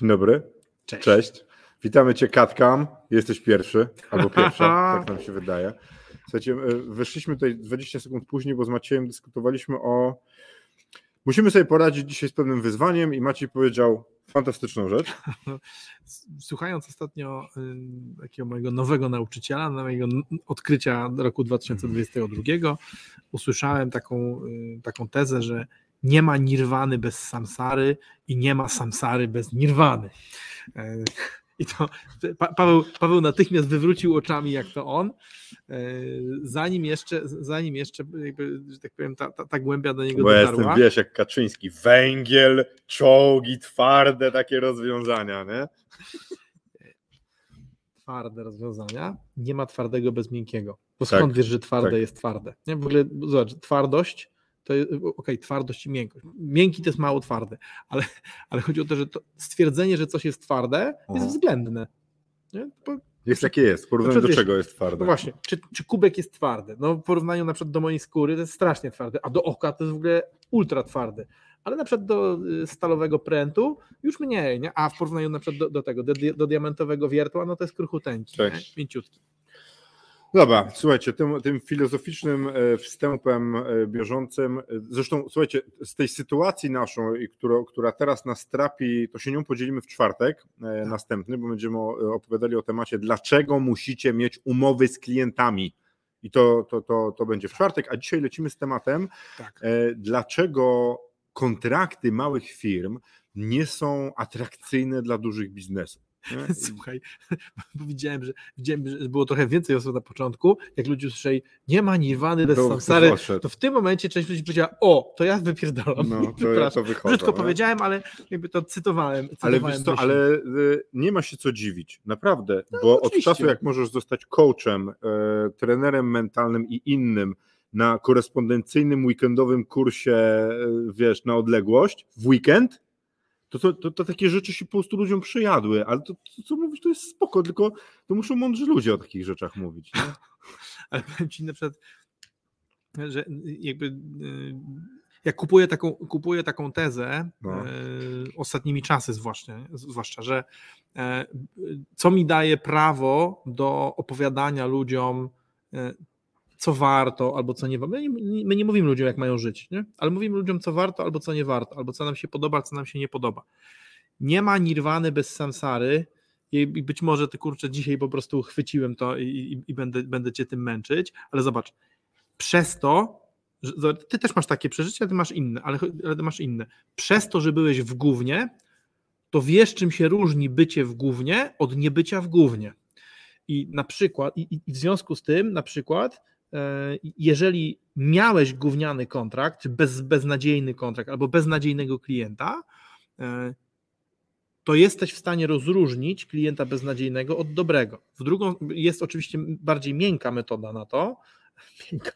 Dzień dobry. Cześć. Cześć. Witamy Cię, Katkam. Jesteś pierwszy, albo pierwsza, tak nam się wydaje. Słuchajcie, e, weszliśmy tutaj 20 sekund później, bo z Maciejem dyskutowaliśmy o. Musimy sobie poradzić dzisiaj z pewnym wyzwaniem, i Maciej powiedział fantastyczną rzecz. Słuchając ostatnio y, takiego mojego nowego nauczyciela, mojego odkrycia roku 2022, usłyszałem taką, y, taką tezę, że nie ma nirwany bez samsary i nie ma samsary bez nirwany. E, I to pa, Paweł, Paweł natychmiast wywrócił oczami, jak to on, e, zanim jeszcze, zanim jeszcze jakby, że tak powiem, ta, ta, ta głębia do niego Bo dotarła. jestem, wiesz, jak Kaczyński. Węgiel, czołgi, twarde takie rozwiązania, nie? twarde rozwiązania. Nie ma twardego bez miękkiego. Bo Tak, skąd wiesz, że twarde tak. jest twarde? Nie? W ogóle, zobacz, twardość to jest, okej, twardość i miękkość. Miękki to jest mało twarde, ale, ale chodzi o to, że to stwierdzenie, że coś jest twarde, jest Aha. względne. Nie? Bo, Jest jakie jest. W porównaniu Na do przykład, czego jest twarde. no właśnie, czy, czy kubek jest twardy? No w porównaniu na przykład do mojej skóry to jest strasznie twardy, a do oka to jest w ogóle ultra twardy. Ale na przykład do y, stalowego prętu już mniej, nie? a w porównaniu na przykład do, do tego, do, do diamentowego wiertła, no to jest kruchuteńki, mięciutki. Dobra, słuchajcie, tym, tym filozoficznym e, wstępem e, bieżącym, e, zresztą słuchajcie, z tej sytuacji naszą, i która, teraz nas trapi, to się nią podzielimy w czwartek e, następny, bo będziemy opowiadali o temacie, dlaczego musicie mieć umowy z klientami. I to, to, to, to będzie w czwartek, a dzisiaj lecimy z tematem, Tak. dlaczego kontrakty małych firm nie są atrakcyjne dla dużych biznesów. Nie? Słuchaj, bo widziałem, że, widziałem, że było trochę więcej osób na początku, jak ludzie usłyszeli, nie ma nirwany bez To samsary, to w tym momencie część ludzi powiedziała, o, to ja wypierdalam. No, to ja to wychodzę. Brzydko nie? powiedziałem, ale jakby to cytowałem. Ale cytowałem co, myśli. ale y, nie ma się co dziwić, naprawdę, bo od No, oczywiście. czasu jak możesz zostać coachem, e, trenerem mentalnym i innym na korespondencyjnym weekendowym kursie, e, wiesz, na odległość, w weekend, to, to, to, to takie rzeczy się po prostu ludziom przejadły, ale to, to co mówisz, to jest spoko, tylko to muszą mądrzy ludzie o takich rzeczach mówić. Nie? Ale powiem ci na przykład, że jakby y, jak kupuję taką, kupuję taką tezę, No. y, ostatnimi czasy zwłaszcza, zwłaszcza, że e, co mi daje prawo do opowiadania ludziom, e, co warto albo co nie warto. My nie, my nie mówimy ludziom, jak mają żyć, nie? ale mówimy ludziom, co warto albo co nie warto, albo co nam się podoba, co nam się nie podoba. Nie ma nirwany bez samsary, i być może ty kurczę dzisiaj po prostu chwyciłem to i, i, i będę, będę cię tym męczyć, ale zobacz, przez to, ty też masz takie przeżycia, ty masz inne, ale, ale ty masz inne. Przez to, że byłeś w gównie, to wiesz, czym się różni bycie w gównie od niebycia w gównie. I na przykład, i, i- w związku z tym, na przykład, jeżeli miałeś gówniany kontrakt, czy bez, beznadziejny kontrakt, albo beznadziejnego klienta, e, to jesteś w stanie rozróżnić klienta beznadziejnego od dobrego. W drugą jest oczywiście bardziej miękka metoda na to, miękka,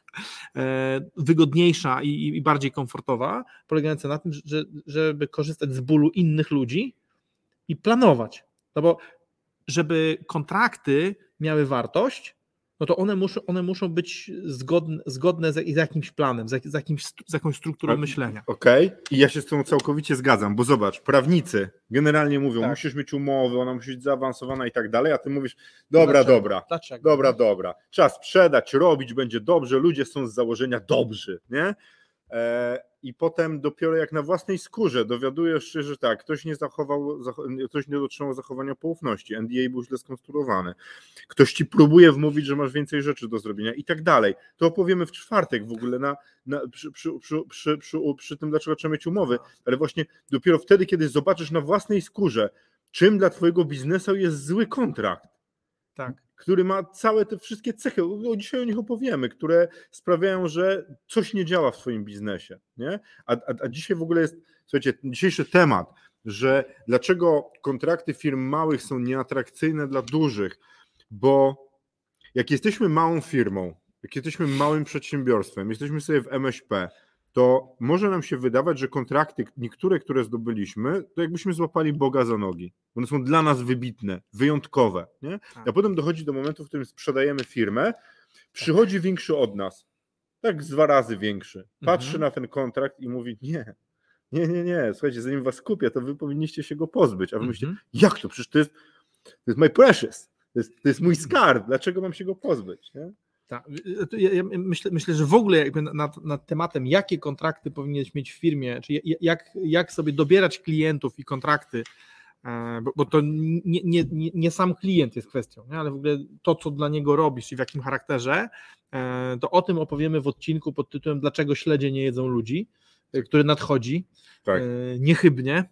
e, wygodniejsza i, i bardziej komfortowa, polegająca na tym, że, żeby korzystać z bólu innych ludzi i planować. No bo żeby kontrakty miały wartość, no to one muszą, one muszą być zgodne, zgodne z, z jakimś planem, z, z, jakimś, z jakąś strukturą Ale- myślenia. Okej, i ja się z tą całkowicie zgadzam, bo zobacz, prawnicy generalnie mówią, Tak. musisz mieć umowę, ona musi być zaawansowana i tak dalej, a ty mówisz, dobra, Dlaczego? dobra, Dlaczego? dobra, dobra, trzeba sprzedać, robić, będzie dobrze, ludzie są z założenia dobrzy, nie? E, I potem dopiero jak na własnej skórze dowiadujesz się, że tak, ktoś nie zachował, zach- ktoś nie dotrzymał zachowania poufności, NDA był źle skonstruowany, ktoś ci próbuje wmówić, że masz więcej rzeczy do zrobienia i tak dalej. To opowiemy w czwartek w ogóle na, na, przy, przy, przy, przy tym, dlaczego trzeba mieć umowy, ale właśnie dopiero wtedy, kiedy zobaczysz na własnej skórze, czym dla twojego biznesu jest zły kontrakt, Tak. Który ma całe te wszystkie cechy, dzisiaj o nich opowiemy, które sprawiają, że coś nie działa w swoim biznesie. Nie? A, a, a dzisiaj w ogóle jest, słuchajcie, dzisiejszy temat, że dlaczego kontrakty firm małych są nieatrakcyjne dla dużych, bo jak jesteśmy małą firmą, jak jesteśmy małym przedsiębiorstwem, jesteśmy sobie w MŚP, to może nam się wydawać, że kontrakty, niektóre, które zdobyliśmy, to jakbyśmy złapali Boga za nogi. One są dla nas wybitne, wyjątkowe. Nie? Tak. A potem dochodzi do momentu, w którym sprzedajemy firmę, przychodzi większy od nas, tak z dwa razy większy. Patrzy Mhm. na ten kontrakt i mówi: Nie, nie, nie, nie, słuchajcie, zanim was kupię, to wy powinniście się go pozbyć. A wy myślicie, Mhm. jak to? Przecież to jest, to jest my precious. To jest, to jest mój skarb. Dlaczego mam się go pozbyć? Nie? Tak. To Ja, ja myślę, myślę, że w ogóle jakby nad, nad tematem, jakie kontrakty powinieneś mieć w firmie, czy jak, jak sobie dobierać klientów i kontrakty, e, bo, bo to nie, nie, nie, sam klient jest kwestią, nie? ale w ogóle to, co dla niego robisz i w jakim charakterze, e, to o tym opowiemy w odcinku pod tytułem Dlaczego śledzie nie jedzą ludzi, e, który nadchodzi Tak. niechybnie.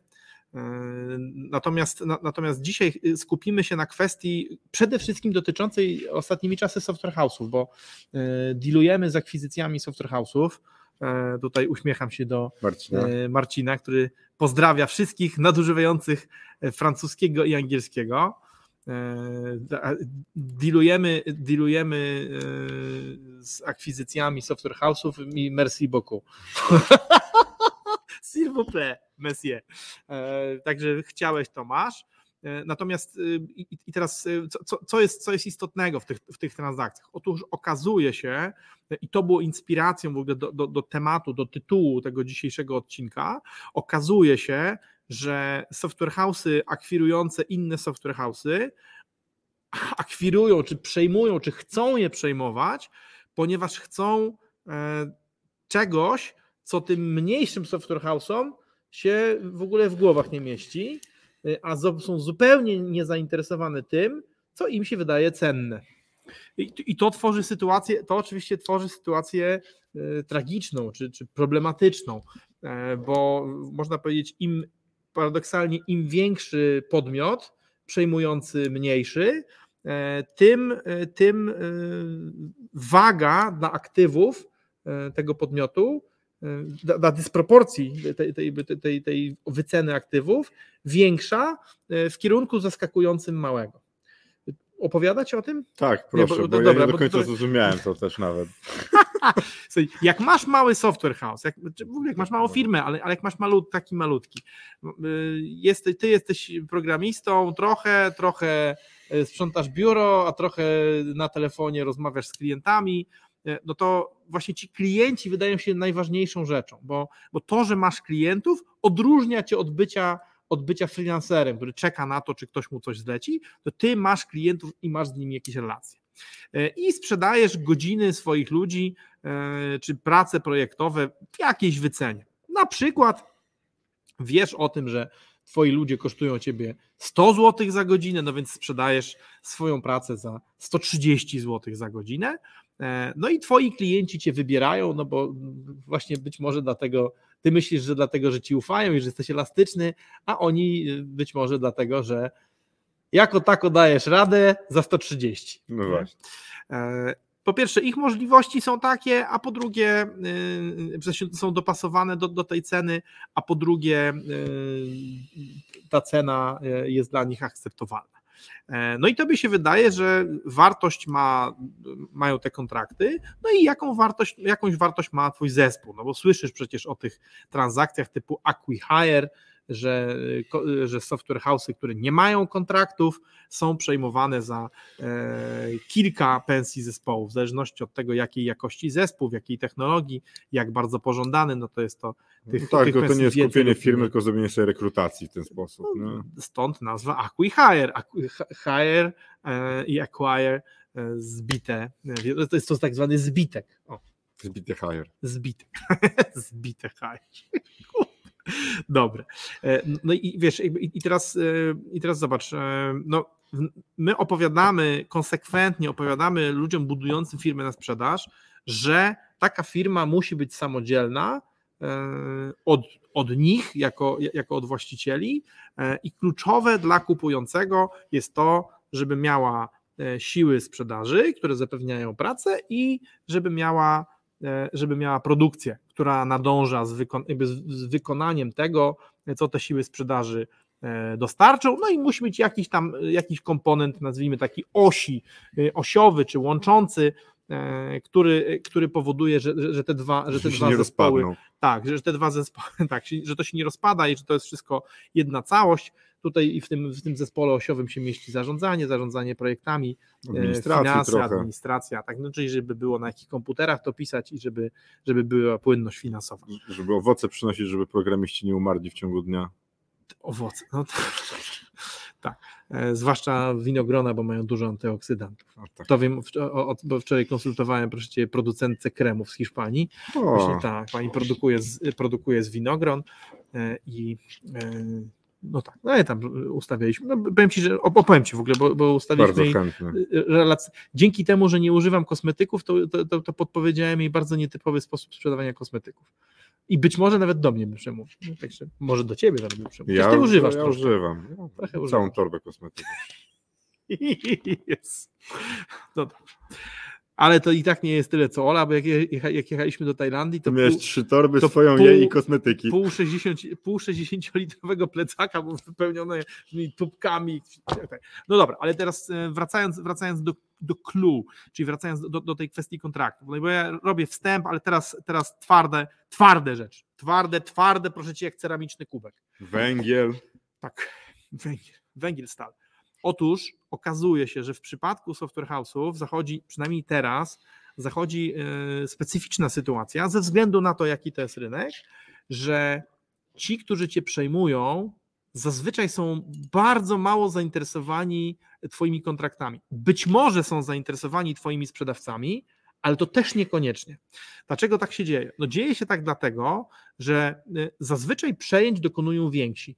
Natomiast, na, natomiast dzisiaj skupimy się na kwestii przede wszystkim dotyczącej ostatnimi czasy software house'ów, bo e, dealujemy z akwizycjami software house'ów. E, Tutaj uśmiecham się do Marcina. e, Marcina, który pozdrawia wszystkich nadużywających e, francuskiego i angielskiego. Dealujemy, dealujemy z akwizycjami software house'ów i merci beaucoup. S'il vous plaît, monsieur. E, Także chciałeś, to masz. E, Natomiast y, i, teraz co- co, jest, co jest istotnego w tych, w tych transakcjach? Otóż okazuje się, e, i to było inspiracją w ogóle do, do, do tematu, do tytułu tego dzisiejszego odcinka, okazuje się, że software house'y akwirujące inne software house'y akwirują, czy przejmują, czy chcą je przejmować, ponieważ chcą e, czegoś, co tym mniejszym software house'om się w ogóle w głowach nie mieści, y, a są zupełnie niezainteresowane tym, co im się wydaje cenne. I, to tworzy sytuację, to oczywiście tworzy sytuację y, tragiczną czy, czy problematyczną, e, bo można powiedzieć, im paradoksalnie im większy podmiot przejmujący mniejszy, e, tym, e, tym e, waga dla aktywów tego podmiotu, dla, dla dysproporcji tej, tej, tej, tej, tej wyceny aktywów większa e, w kierunku zaskakującym małego. Opowiadać o tym? Tak, Nie, proszę, bo- bo, ja dobra, nie do końca to- zrozumiałem to też nawet. Słuchaj, jak masz mały software house, jak, czy w ogóle jak masz małą firmę, ale, ale jak masz malut, taki malutki, y, jest, ty jesteś programistą trochę, trochę y, sprzątasz biuro, a trochę na telefonie rozmawiasz z klientami, y, no to właśnie ci klienci wydają się najważniejszą rzeczą, bo, bo to, że masz klientów, odróżnia cię od bycia, od bycia freelancerem, który czeka na to, czy ktoś mu coś zleci, to ty masz klientów i masz z nimi jakieś relacje. Y, I sprzedajesz godziny swoich ludzi, e, czy prace projektowe w jakiejś wycenie. Na przykład wiesz o tym, że twoi ludzie kosztują ciebie 100 zł za godzinę, no więc sprzedajesz swoją pracę za 130 zł za godzinę. E, No i twoi klienci cię wybierają, no bo właśnie być może dlatego, ty myślisz, że dlatego, że ci ufają i że jesteś elastyczny, a oni y, być może dlatego, że jako tako dajesz radę za 130. No nie? właśnie. E, Po pierwsze, ich możliwości są takie, a po drugie, y, w sensie są dopasowane do, do tej ceny, a po drugie, y, ta cena jest dla nich akceptowalna. E, No i tobie się wydaje, że wartość ma, mają te kontrakty, no i jaką wartość, jakąś wartość ma twój zespół, no bo słyszysz przecież o tych transakcjach typu acquihire, że, że software house'y, które nie mają kontraktów, są przejmowane za e, kilka pensji zespołów, w zależności od tego, jakiej jakości zespół, w jakiej technologii, jak bardzo pożądany, no to jest to tych, no tak, tych to, nie jest kupienie firmy, tylko zrobienie sobie rekrutacji w ten sposób. No. Stąd nazwa acquihire. Acqui- Hire e, i acquire e, zbite. To jest to tak zwany zbitek. O, Zbity hire. zbite. zbite hire. Dobre. E, No i wiesz, i teraz, e, i teraz zobacz, e, no, my opowiadamy, konsekwentnie opowiadamy ludziom budującym firmę na sprzedaż, że taka firma musi być samodzielna e, od, od nich jako, jako od właścicieli i kluczowe dla kupującego jest to, żeby miała siły sprzedaży, które zapewniają pracę i żeby miała, żeby miała produkcję, która nadąża z, wykon z wykonaniem tego, co te siły sprzedaży dostarczą, no i musi być jakiś tam, jakiś komponent, nazwijmy taki osi, osiowy czy łączący, który, który powoduje, że, że te dwa, że te dwa zespoły, tak, że te dwa zespoły, tak, że to się nie rozpada i że to jest wszystko jedna całość. Tutaj w tym, w tym zespole osiowym się mieści zarządzanie, zarządzanie projektami, finanse, administracja, tak, no, czyli żeby było na jakich komputerach to pisać i żeby, żeby była płynność finansowa. Żeby owoce przynosić, żeby programiści nie umarli w ciągu dnia. Owoce, no tak, e, zwłaszcza winogrona, bo mają dużo antyoksydantów. Tak. To wiem, bo wczoraj konsultowałem, proszę cię, producentce kremów z Hiszpanii. Właśnie tak, pani produkuje z, produkuje z winogron e, i e, no tak, no i tam ustawialiśmy. No, powiem ci, że opowiem ci w ogóle, bo, bo ustawiliśmy relacje. Dzięki temu, że nie używam kosmetyków, to, to, to, podpowiedziałem jej bardzo nietypowy sposób sprzedawania kosmetyków. I być może nawet do mnie by przemówił. No, także może do ciebie nawet by przemówił. Ja, ty używasz ja używam. Ja trochę całą używam. torbę kosmetyków. yes. No dobrze ale to i tak nie jest tyle co Ola, bo jak, jak jechaliśmy do Tajlandii, to. Miałeś trzy torby to swoją pół, jej i kosmetyki. Pół 60, pół 60-litrowego plecaka był wypełniony tubkami. No dobra, ale teraz e, wracając, wracając do, do clue, czyli wracając do, do tej kwestii kontraktu. No bo ja robię wstęp, ale teraz, teraz twarde, twarde rzeczy. Twarde, twarde, proszę cię, jak ceramiczny kubek. Węgiel. Tak, węgiel, węgiel stal. Otóż okazuje się, że w przypadku software house'ów zachodzi, przynajmniej teraz, zachodzi e, specyficzna sytuacja ze względu na to, jaki to jest rynek, że ci, którzy cię przejmują, zazwyczaj są bardzo mało zainteresowani Twoimi kontraktami. Być może są zainteresowani Twoimi sprzedawcami, ale to też niekoniecznie. Dlaczego tak się dzieje? No dzieje się tak dlatego, że e, zazwyczaj przejęć dokonują więksi.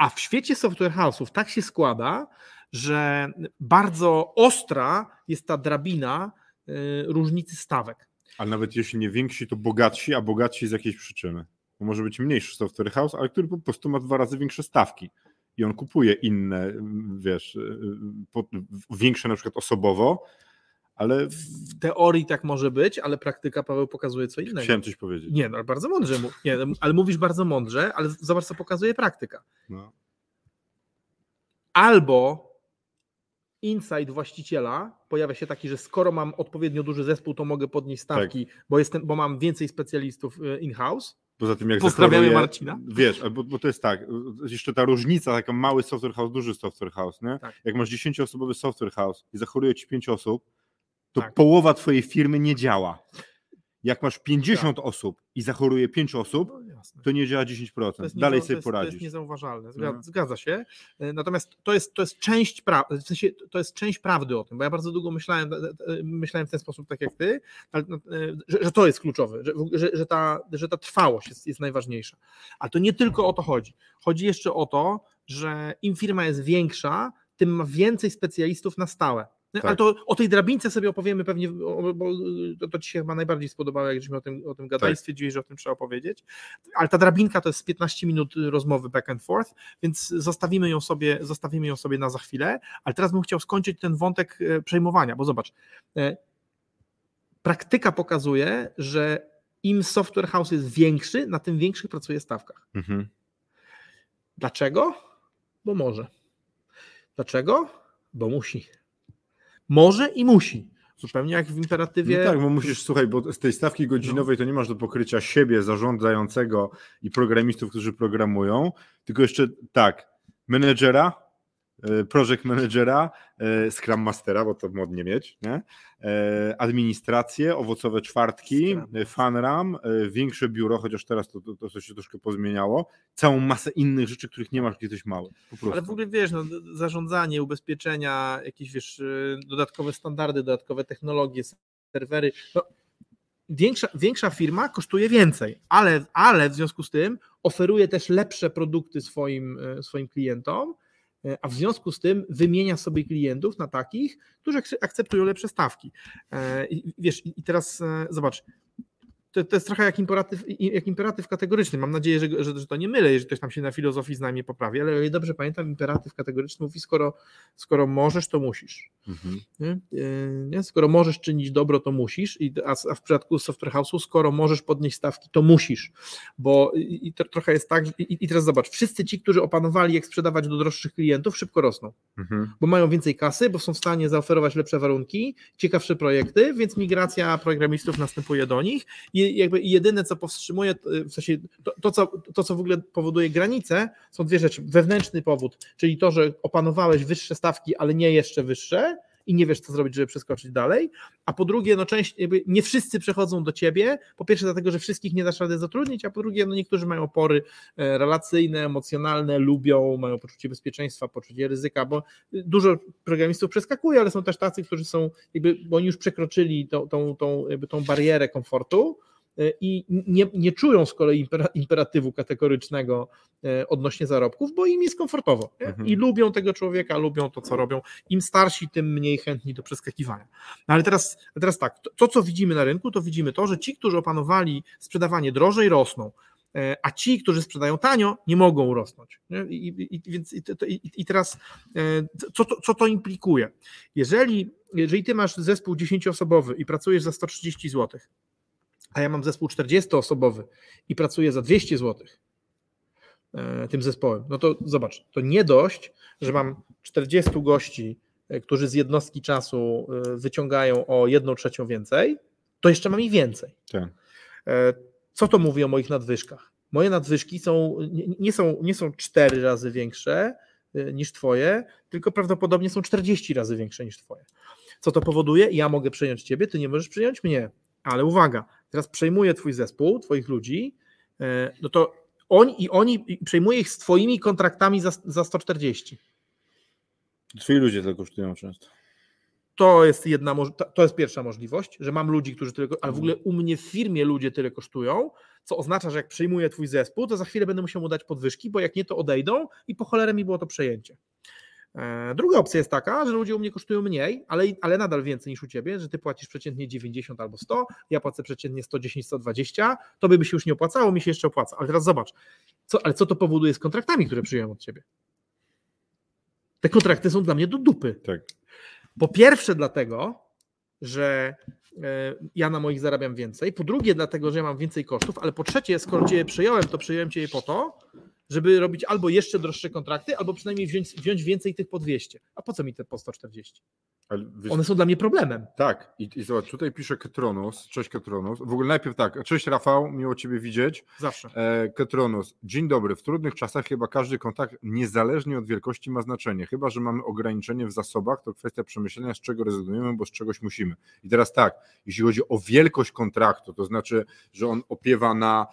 A w świecie software house'ów tak się składa, że bardzo ostra jest ta drabina y, różnicy stawek. Ale nawet jeśli nie więksi, to bogatsi, a bogatsi z jakiejś przyczyny. Bo może być mniejszy software house, ale który po prostu ma dwa razy większe stawki i on kupuje inne, wiesz, y, y, większe na przykład osobowo, ale w teorii tak może być, ale praktyka Paweł pokazuje co innego. Chciałem coś powiedzieć. Nie, no bardzo mądrze. Nie, ale mówisz bardzo mądrze, ale zobacz, co pokazuje praktyka. No. Albo insight właściciela pojawia się taki, że skoro mam odpowiednio duży zespół, to mogę podnieść stawki, tak. bo, jestem, bo mam więcej specjalistów e, in-house. Poza tym, jak Pozdrawiamy Marcina. Wiesz, bo, bo, to jest tak, jeszcze ta różnica, taka mały software house, duży software house, nie? Tak. Jak masz 10-osobowy software house i zachoruje ci 5 osób, to tak. połowa twojej firmy nie działa. Jak masz 50 tak. osób i zachoruje 5 osób, no, to nie działa 10%. Dalej sobie poradzisz. To jest niezauważalne, zgadza, no. zgadza, się. E, natomiast to jest, to jest część prawdy, w sensie to jest część prawdy o tym, bo ja bardzo długo myślałem, e, e, myślałem w ten sposób, tak jak ty, no, że, że to jest kluczowe, że, że, że, ta, że ta trwałość jest, jest najważniejsza. Ale to nie tylko o to chodzi. Chodzi jeszcze o to, że im firma jest większa, tym ma więcej specjalistów na stałe. Tak. Ale to o tej drabince sobie opowiemy pewnie, bo to, to ci się chyba najbardziej spodobało, jak żeśmy o tym, o tym gadali, tak. stwierdziłeś, że o tym trzeba opowiedzieć. Ale ta drabinka to jest 15 minut rozmowy back and forth, więc zostawimy ją sobie, zostawimy ją sobie na za chwilę, ale teraz bym chciał skończyć ten wątek e, przejmowania, bo zobacz, e, praktyka pokazuje, że im software house jest większy, na tym większych pracuje stawkach. Mhm. Dlaczego? Bo może. Dlaczego? Bo musi. Może i musi. Zupełnie jak w imperatywie. No tak, bo musisz, słuchaj, bo z tej stawki godzinowej to nie masz do pokrycia siebie, zarządzającego i programistów, którzy programują, tylko jeszcze tak, menedżera, project managera, e, Scrum Mastera, bo to modnie mieć, nie? E, administrację, owocowe czwartki, fanram, większe biuro, chociaż teraz to, to, to się troszkę pozmieniało, całą masę innych rzeczy, których nie masz, kiedy jesteś mały. Ale w ogóle wiesz, no, zarządzanie, ubezpieczenia, jakieś wiesz, dodatkowe standardy, dodatkowe technologie, serwery, no, Większa, większa, firma kosztuje więcej, ale, ale w związku z tym oferuje też lepsze produkty swoim, swoim klientom E, a w związku z tym wymienia sobie klientów na takich, którzy akceptują lepsze stawki. E, I, wiesz, i teraz e, zobacz, to, to jest trochę jak imperatyw, jak imperatyw kategoryczny. Mam nadzieję, że, że, że to nie mylę, jeżeli ktoś tam się na filozofii z nami poprawi, ale jeżeli dobrze pamiętam, imperatyw kategoryczny mówi, skoro, skoro możesz, to musisz. Mhm. Nie? Nie? Skoro możesz czynić dobro, to musisz, I, a, a w przypadku software house'u, skoro możesz podnieść stawki, to musisz, bo i, i to trochę jest tak, i, i, teraz zobacz, wszyscy ci, którzy opanowali jak sprzedawać do droższych klientów, szybko rosną, mhm. bo mają więcej kasy, bo są w stanie zaoferować lepsze warunki, ciekawsze projekty, więc migracja programistów następuje do nich i jakby jedyne, co powstrzymuje, w sensie to, to, co, to, co w ogóle powoduje granice, są dwie rzeczy. Wewnętrzny powód, czyli to, że opanowałeś wyższe stawki, ale nie jeszcze wyższe, i nie wiesz, co zrobić, żeby przeskoczyć dalej. A po drugie, no część, jakby nie wszyscy przechodzą do ciebie. Po pierwsze, dlatego, że wszystkich nie dasz rady zatrudnić, a po drugie, no niektórzy mają opory e, relacyjne, emocjonalne, lubią, mają poczucie bezpieczeństwa, poczucie ryzyka, bo dużo programistów przeskakuje, ale są też tacy, którzy są, jakby, bo oni już przekroczyli tą, tą, tą, jakby tą barierę komfortu i nie, nie czują z kolei imperatywu kategorycznego e, odnośnie zarobków, bo im jest komfortowo mhm. i lubią tego człowieka, lubią to, co robią. Im starsi, tym mniej chętni do przeskakiwania. No ale teraz, teraz tak, to, to co widzimy na rynku, to widzimy to, że ci, którzy opanowali sprzedawanie drożej, rosną e, a ci, którzy sprzedają tanio, nie mogą rosnąć. I, i, więc, i, i teraz co to, co to implikuje? Jeżeli, jeżeli ty masz zespół 10-osobowy i pracujesz za 130 zł, a ja mam zespół 40-osobowy i pracuję za 200 zł e, tym zespołem, no to zobacz, to nie dość, że mam 40 gości, e, którzy z jednostki czasu e, wyciągają o 1 trzecią więcej, to jeszcze mam ich więcej. Tak. Co to mówi o moich nadwyżkach? Moje nadwyżki są, nie, są, nie są 4 razy większe niż Twoje, tylko prawdopodobnie są 40 razy większe niż Twoje. Co to powoduje? Ja mogę przyjąć Ciebie, Ty nie możesz przyjąć mnie. Ale uwaga, teraz przejmuje twój zespół, twoich ludzi, e, no to oni i oni przejmuje ich z twoimi kontraktami za, za 140. Twoi ludzie to kosztują często. To jest jedna, to jest pierwsza możliwość, że mam ludzi, którzy tyle, ale w ogóle u mnie w firmie ludzie tyle kosztują, co oznacza, że jak przejmuję twój zespół, to za chwilę będę musiał mu dać podwyżki, bo jak nie, to odejdą i po cholerę mi było to przejęcie. E, druga opcja jest taka, że ludzie u mnie kosztują mniej, ale, ale nadal więcej niż u ciebie, że ty płacisz przeciętnie 90 albo 100, ja płacę przeciętnie 110, 120, to by się już nie opłacało, mi się jeszcze opłaca. Ale teraz zobacz, co, ale co to powoduje z kontraktami, które przyjąłem od ciebie? Te kontrakty są dla mnie do dupy. Tak. Po pierwsze dlatego, że e, ja na moich zarabiam więcej, po drugie dlatego, że ja mam więcej kosztów, ale po trzecie, skoro cię je przyjąłem, to przyjąłem cię je po to, żeby robić albo jeszcze droższe kontrakty, albo przynajmniej wziąć, wziąć więcej tych po 200. A po co mi te po 140? Wiesz, One są dla mnie problemem. Tak, i, i zobacz, tutaj pisze Ketronos. Cześć Ketronos. W ogóle najpierw tak, cześć Rafał, miło Ciebie widzieć. Zawsze. E, Ketronos, dzień dobry. W trudnych czasach chyba każdy kontakt, niezależnie od wielkości, ma znaczenie. Chyba, że mamy ograniczenie w zasobach, to kwestia przemyślenia, z czego rezygnujemy, bo z czegoś musimy. I teraz tak, jeśli chodzi o wielkość kontraktu, to znaczy, że on opiewa na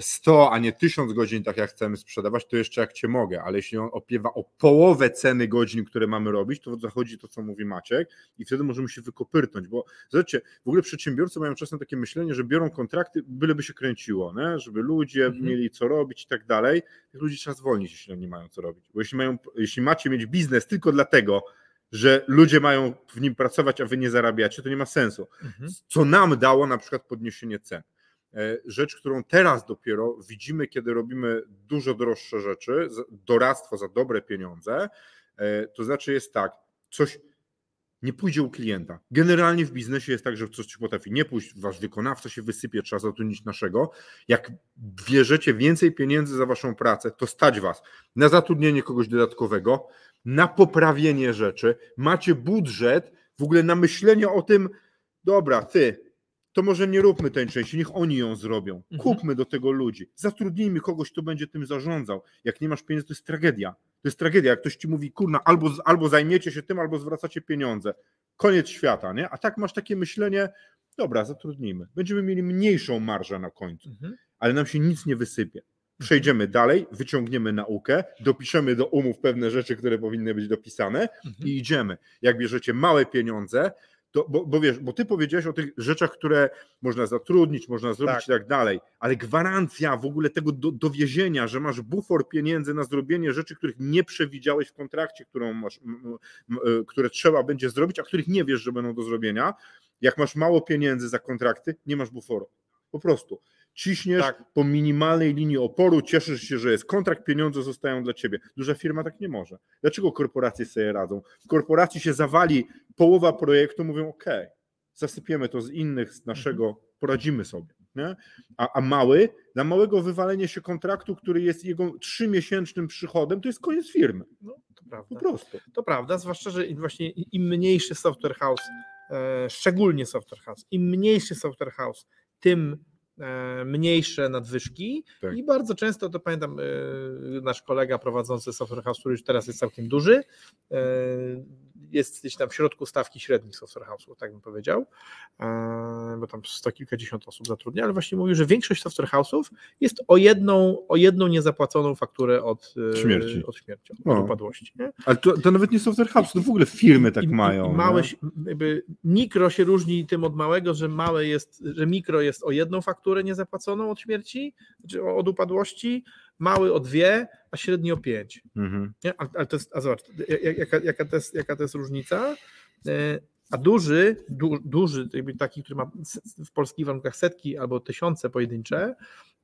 100, a nie 1000 godzin, tak jak chcemy sprzedawać, to jeszcze jak cię mogę, ale jeśli on opiewa o połowę ceny godzin, które mamy robić, to zachodzi to, co mówi Maciek i wtedy możemy się wykopyrtnąć, bo zobaczcie, w ogóle przedsiębiorcy mają czasem takie myślenie, że biorą kontrakty, byleby się kręciło, nie? żeby ludzie mhm. mieli co robić i tak dalej. Tych ludzi trzeba zwolnić, jeśli oni mają co robić, bo jeśli, mają, jeśli macie mieć biznes tylko dlatego, że ludzie mają w nim pracować, a wy nie zarabiacie, to nie ma sensu. Mhm. Co nam dało na przykład podniesienie cen. E, rzecz, którą teraz dopiero widzimy, kiedy robimy dużo droższe rzeczy, doradztwo za dobre pieniądze, e, to znaczy jest tak, coś nie pójdzie u klienta. Generalnie w biznesie jest tak, że coś potrafi nie pójść, wasz wykonawca się wysypie, trzeba zatrudnić naszego. Jak bierzecie więcej pieniędzy za waszą pracę, to stać was na zatrudnienie kogoś dodatkowego, na poprawienie rzeczy, macie budżet, w ogóle na myślenie o tym, dobra, ty, to może nie róbmy tej części, niech oni ją zrobią. Mhm. Kupmy do tego ludzi. Zatrudnijmy kogoś, kto będzie tym zarządzał. Jak nie masz pieniędzy, to jest tragedia. To jest tragedia, jak ktoś ci mówi, kurna, albo, albo zajmiecie się tym, albo zwracacie pieniądze. Koniec świata, nie? A tak masz takie myślenie, dobra, zatrudnijmy. Będziemy mieli mniejszą marżę na końcu, mhm. ale nam się nic nie wysypie. Mhm. Przejdziemy dalej, wyciągniemy naukę, dopiszemy do umów pewne rzeczy, które powinny być dopisane mhm. i idziemy. Jak bierzecie małe pieniądze, to, bo, bo wiesz, bo ty powiedziałeś o tych rzeczach, które można zatrudnić, można zrobić tak. i tak dalej, ale gwarancja w ogóle tego do, dowiezienia, że masz bufor pieniędzy na zrobienie rzeczy, których nie przewidziałeś w kontrakcie, którą masz, m, m, e, które trzeba będzie zrobić, a których nie wiesz, że będą do zrobienia. Jak masz mało pieniędzy za kontrakty, nie masz buforu. Po prostu. Ciśniesz Tak. po minimalnej linii oporu, cieszysz się, że jest kontrakt, pieniądze zostają dla ciebie. Duża firma tak nie może. Dlaczego korporacje sobie radzą? W korporacji się zawali połowa projektu, mówią OK, zasypiemy to z innych, z naszego, Mhm. poradzimy sobie. A, a mały, dla małego wywalenie się kontraktu, który jest jego trzymiesięcznym przychodem, to jest koniec firmy. No, to Po prawda. prostu. To prawda, zwłaszcza, że właśnie im mniejszy software house, e, szczególnie software house, im mniejszy software house, tym mniejsze nadwyżki Tak. i bardzo często, to pamiętam e, nasz kolega prowadzący software house, który już teraz jest całkiem duży, e, jest gdzieś tam w środku stawki średnich software house'ów, tak bym powiedział, e, bo tam sto kilkadziesiąt osób zatrudnia, ale właśnie mówił, że większość software house'ów jest o jedną, o jedną niezapłaconą fakturę od e, Śmierci. od śmierci, od No. upadłości. Nie? Ale to, to nawet nie software house, to w ogóle firmy tak I, mają. I, małe, jakby mikro się różni tym od małego, że małe jest, że mikro jest o jedną fakturę niezapłaconą od śmierci, czy o- od upadłości, mały o dwie, a średni o pięć. Mhm. Nie? Ale, ale to jest, a zobacz, ja- jaka, jaka, to jest, jaka to jest różnica? E, A duży, du, duży, jakby taki, który ma w polskich warunkach setki albo tysiące pojedyncze,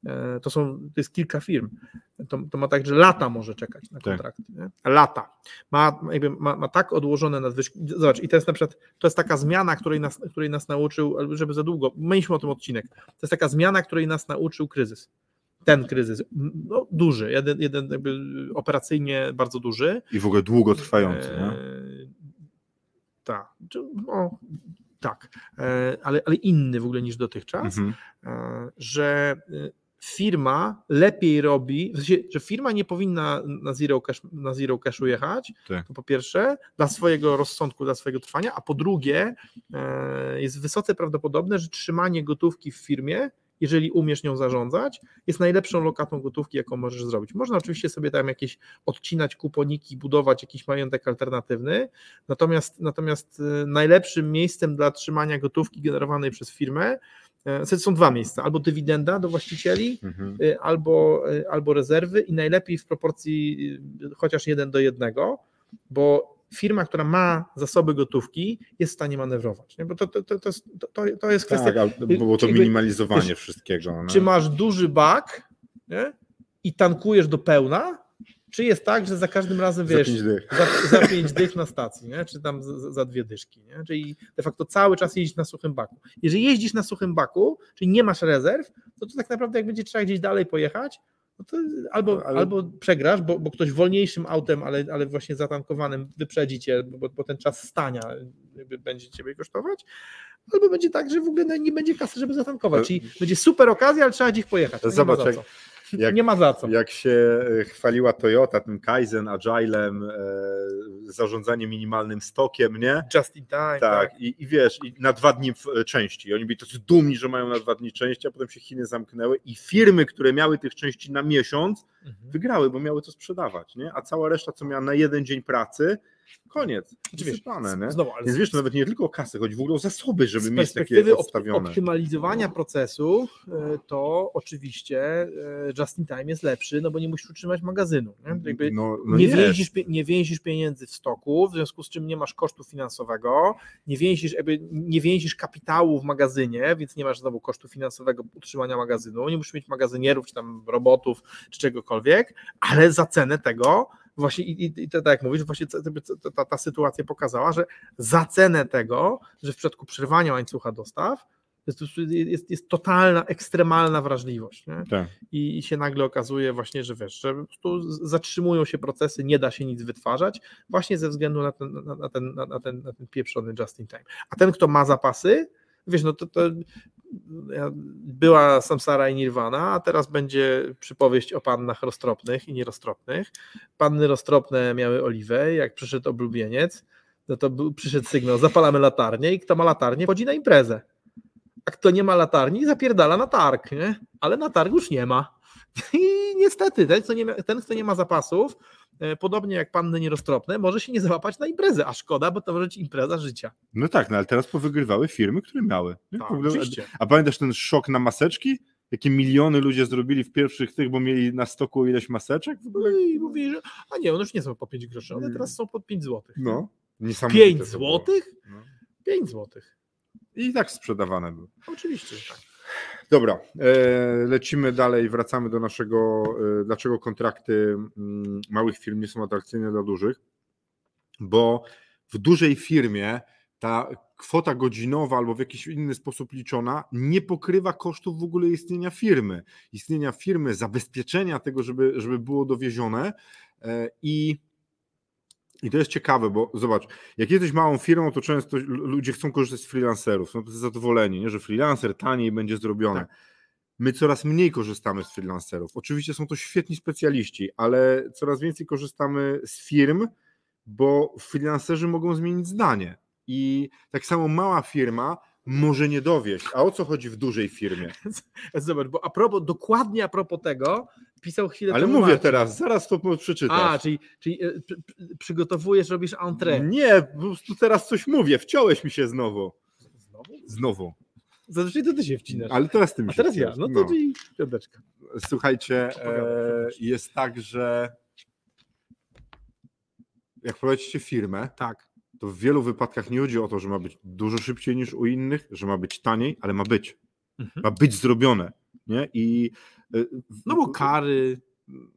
e, to są, to jest kilka firm. To, to ma tak, że lata może czekać na Tak. kontrakty. Nie? Lata. Ma, jakby ma, ma tak odłożone nadwyżki. Zobacz, i to jest na przykład, to jest taka zmiana, której nas, której nas nauczył, żeby za długo, mieliśmy o tym odcinek, to jest taka zmiana, której nas nauczył kryzys. Ten kryzys, no, duży, jeden, jeden jakby operacyjnie bardzo duży, I w ogóle długotrwający. nie? Czy- no, tak, Eee, ale, ale inny w ogóle niż dotychczas, Mhm. eee, że e, firma lepiej robi, w sensie, że firma nie powinna na zero, cash, na zero cashu jechać, Tak. to po pierwsze dla swojego rozsądku, dla swojego trwania, a po drugie e, jest wysoce prawdopodobne, że trzymanie gotówki w firmie jeżeli umiesz nią zarządzać, jest najlepszą lokatą gotówki, jaką możesz zrobić. Można oczywiście sobie tam jakieś odcinać kuponiki, budować jakiś majątek alternatywny, natomiast, natomiast e, najlepszym miejscem dla trzymania gotówki generowanej przez firmę e, są dwa miejsca, albo dywidenda do właścicieli, Mhm. y, albo, albo rezerwy i najlepiej w proporcji chociaż jeden do jednego, bo firma, która ma zasoby gotówki, jest w stanie manewrować. Nie? Bo to, to, to, to, jest, to, jest kwestia, Tak, było to minimalizowanie wiesz, wszystkiego. nie? czy masz duży bak nie? i tankujesz do pełna, czy jest tak, że za każdym razem Za wiesz, pięć dych. za, za pięć dych na stacji, nie? czy tam za, za dwie dyszki. Nie? Czyli de facto cały czas jeździć na suchym baku. Jeżeli jeździsz na suchym baku, czyli nie masz rezerw, to, to tak naprawdę jak będzie trzeba gdzieś dalej pojechać, no to albo, Ale- albo przegrasz, bo, bo ktoś wolniejszym autem, ale, ale właśnie zatankowanym wyprzedzi cię, bo, bo ten czas stania będzie ciebie kosztować, albo będzie tak, że w ogóle nie będzie kasy, żeby zatankować. Czyli będzie super okazja, ale trzeba gdzieś pojechać. No Zobacz, jak-. Jak- nie ma za co. Jak się e, chwaliła Toyota tym Kaizen, Agilem, e, zarządzanie minimalnym stokiem, nie? Just in time. Tak, i, i wiesz, i na dwa dni w- e, części. Oni byli tacy dumni, że mają na dwa dni części, a potem się Chiny zamknęły i firmy, które miały tych części na miesiąc, Mhm. wygrały, bo miały to sprzedawać, nie? A cała reszta, co miała na jeden dzień pracy, koniec, wysypane, nie? Znowu, ale Więc wiesz, to nawet nie tylko o kasę, chodzi w ogóle o zasoby, żeby mieć takie odstawione. optymalizowania procesu, e, to oczywiście e, just in time jest lepszy, no bo nie musisz utrzymać magazynu. Nie, No, no nie, jest. więzisz, nie więzisz pieniędzy w stoku, w związku z czym nie masz kosztu finansowego, nie więzisz, jakby nie więzisz kapitału w magazynie, więc nie masz znowu kosztu finansowego utrzymania magazynu, nie musisz mieć magazynierów, czy tam robotów, czy czegokolwiek, ale za cenę tego właśnie i, i, i to, tak jak mówisz, właśnie ta, ta, ta, sytuacja pokazała, że za cenę tego, że w przypadku przerwania łańcucha dostaw jest, jest, jest totalna, ekstremalna wrażliwość. Nie? Tak. I, I się nagle okazuje właśnie, że wiesz, że z- zatrzymują się procesy, nie da się nic wytwarzać, właśnie ze względu na ten, na, ten, na, na ten, na ten pieprzony just in time. A ten, kto ma zapasy, wiesz, no to, to była Samsara i Nirvana, a teraz będzie przypowieść o pannach roztropnych i nieroztropnych. Panny roztropne miały oliwę, jak przyszedł oblubieniec, no to był, przyszedł sygnał, zapalamy latarnię i kto ma latarnię, chodzi na imprezę. A kto nie ma latarni, zapierdala na targ, nie? ale na targu już nie ma. I niestety, ten, kto nie, ma- ten, kto nie ma zapasów, e, podobnie jak panny nieroztropne, może się nie załapać na imprezę, a szkoda, bo to może być impreza życia. No tak, no ale teraz powygrywały firmy, które miały. Tak, ogóle- oczywiście. A pamiętasz ten szok na maseczki? Jakie miliony ludzie zrobili w pierwszych tych, bo mieli na stoku ileś maseczek? W ogóle? No i mówi, że a nie, one już nie są po 5 groszy, one teraz są po 5 złotych. No, niesamowite 5 to było. złotych? No. 5 złotych. I tak sprzedawane były. Oczywiście, tak. Dobra, e, lecimy dalej, wracamy do naszego, e, dlaczego kontrakty mm, małych firm nie są atrakcyjne dla dużych, bo w dużej firmie ta kwota godzinowa albo w jakiś inny sposób liczona nie pokrywa kosztów w ogóle istnienia firmy, istnienia firmy, zabezpieczenia tego, żeby, żeby było dowiezione e, i i to jest ciekawe, bo zobacz, jak jesteś małą firmą, to często ludzie chcą korzystać z freelancerów, są zadowoleni, nie? że freelancer taniej będzie zrobione. Tak. My coraz mniej korzystamy z freelancerów. Oczywiście są to świetni specjaliści, ale coraz więcej korzystamy z firm, bo freelancerzy mogą zmienić zdanie. I tak samo mała firma może nie dowieść. A o co chodzi w dużej firmie? Zobacz, bo a propos, dokładnie a propos tego, pisał chwilę Ale mówię Marcin. teraz, zaraz to przeczytasz. A, czyli, czyli e, przygotowujesz, robisz entrée. Nie, po prostu teraz coś mówię, wciąłeś mi się znowu. Znowu? Znowu. Zazwyczaj to ty się wcinasz. Ale teraz ty mi A teraz ja, no to no. czyli piąteczka. Słuchajcie, e, jest tak, że jak prowadzicie firmę, tak to w wielu wypadkach nie chodzi o to, że ma być dużo szybciej niż u innych, że ma być taniej, ale ma być. Mhm. Ma być zrobione. Nie? I, no bo kary,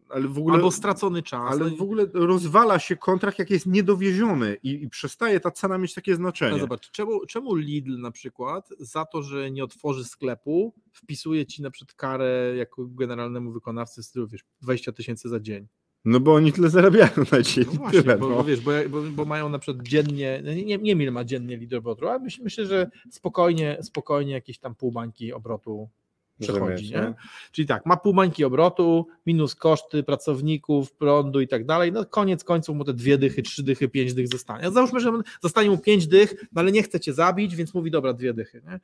ale w ogóle, albo stracony czas. Ale w ogóle rozwala się kontrakt, jak jest niedowieziony i, i przestaje ta cena mieć takie znaczenie. No zobacz, czemu, czemu Lidl na przykład za to, że nie otworzy sklepu, wpisuje ci na przykład karę jako generalnemu wykonawcy stylu, wiesz, 20 tysięcy za dzień. No bo oni tyle zarabiają na dzień. No właśnie, tyle, bo, no. wiesz, bo, bo, bo, mają na przykład dziennie, no nie, nie wiem ile ma dziennie lider obrotu, ale myślę, myślę, że spokojnie, spokojnie jakieś tam pół bańki obrotu przechodzi. Nie? Czyli tak, ma pół bańki obrotu, minus koszty pracowników, prądu i tak dalej, no koniec końców mu te dwie dychy, trzy dychy, pięć dych zostanie. Załóżmy, że zostanie mu pięć dych, no ale nie chce cię zabić, więc mówi dobra, dwie dychy. Nie?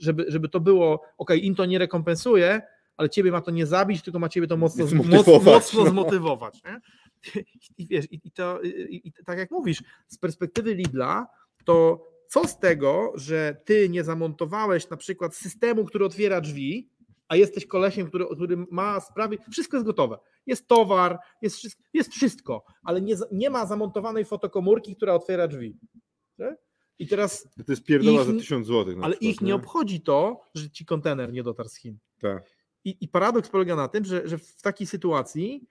Żeby, żeby to było, ok, im to nie rekompensuje, ale ciebie ma to nie zabić, tylko ma ciebie to mocno zmotywować. Mocno no. zmotywować nie? I, wiesz, i to, i, i, tak jak mówisz, z perspektywy Lidla, to co z tego, że ty nie zamontowałeś na przykład systemu, który otwiera drzwi, a jesteś kolesiem, który, który ma sprawy, wszystko jest gotowe. Jest towar, jest wszystko, jest wszystko ale nie, nie ma zamontowanej fotokomórki, która otwiera drzwi. Nie? I teraz. To jest pierdoła ich, za tysiąc złotych. Ale przykład, ich nie, nie obchodzi to, że ci kontener nie dotarł z Chin. Tak. I, I, paradoks polega na tym, że, że w takiej sytuacji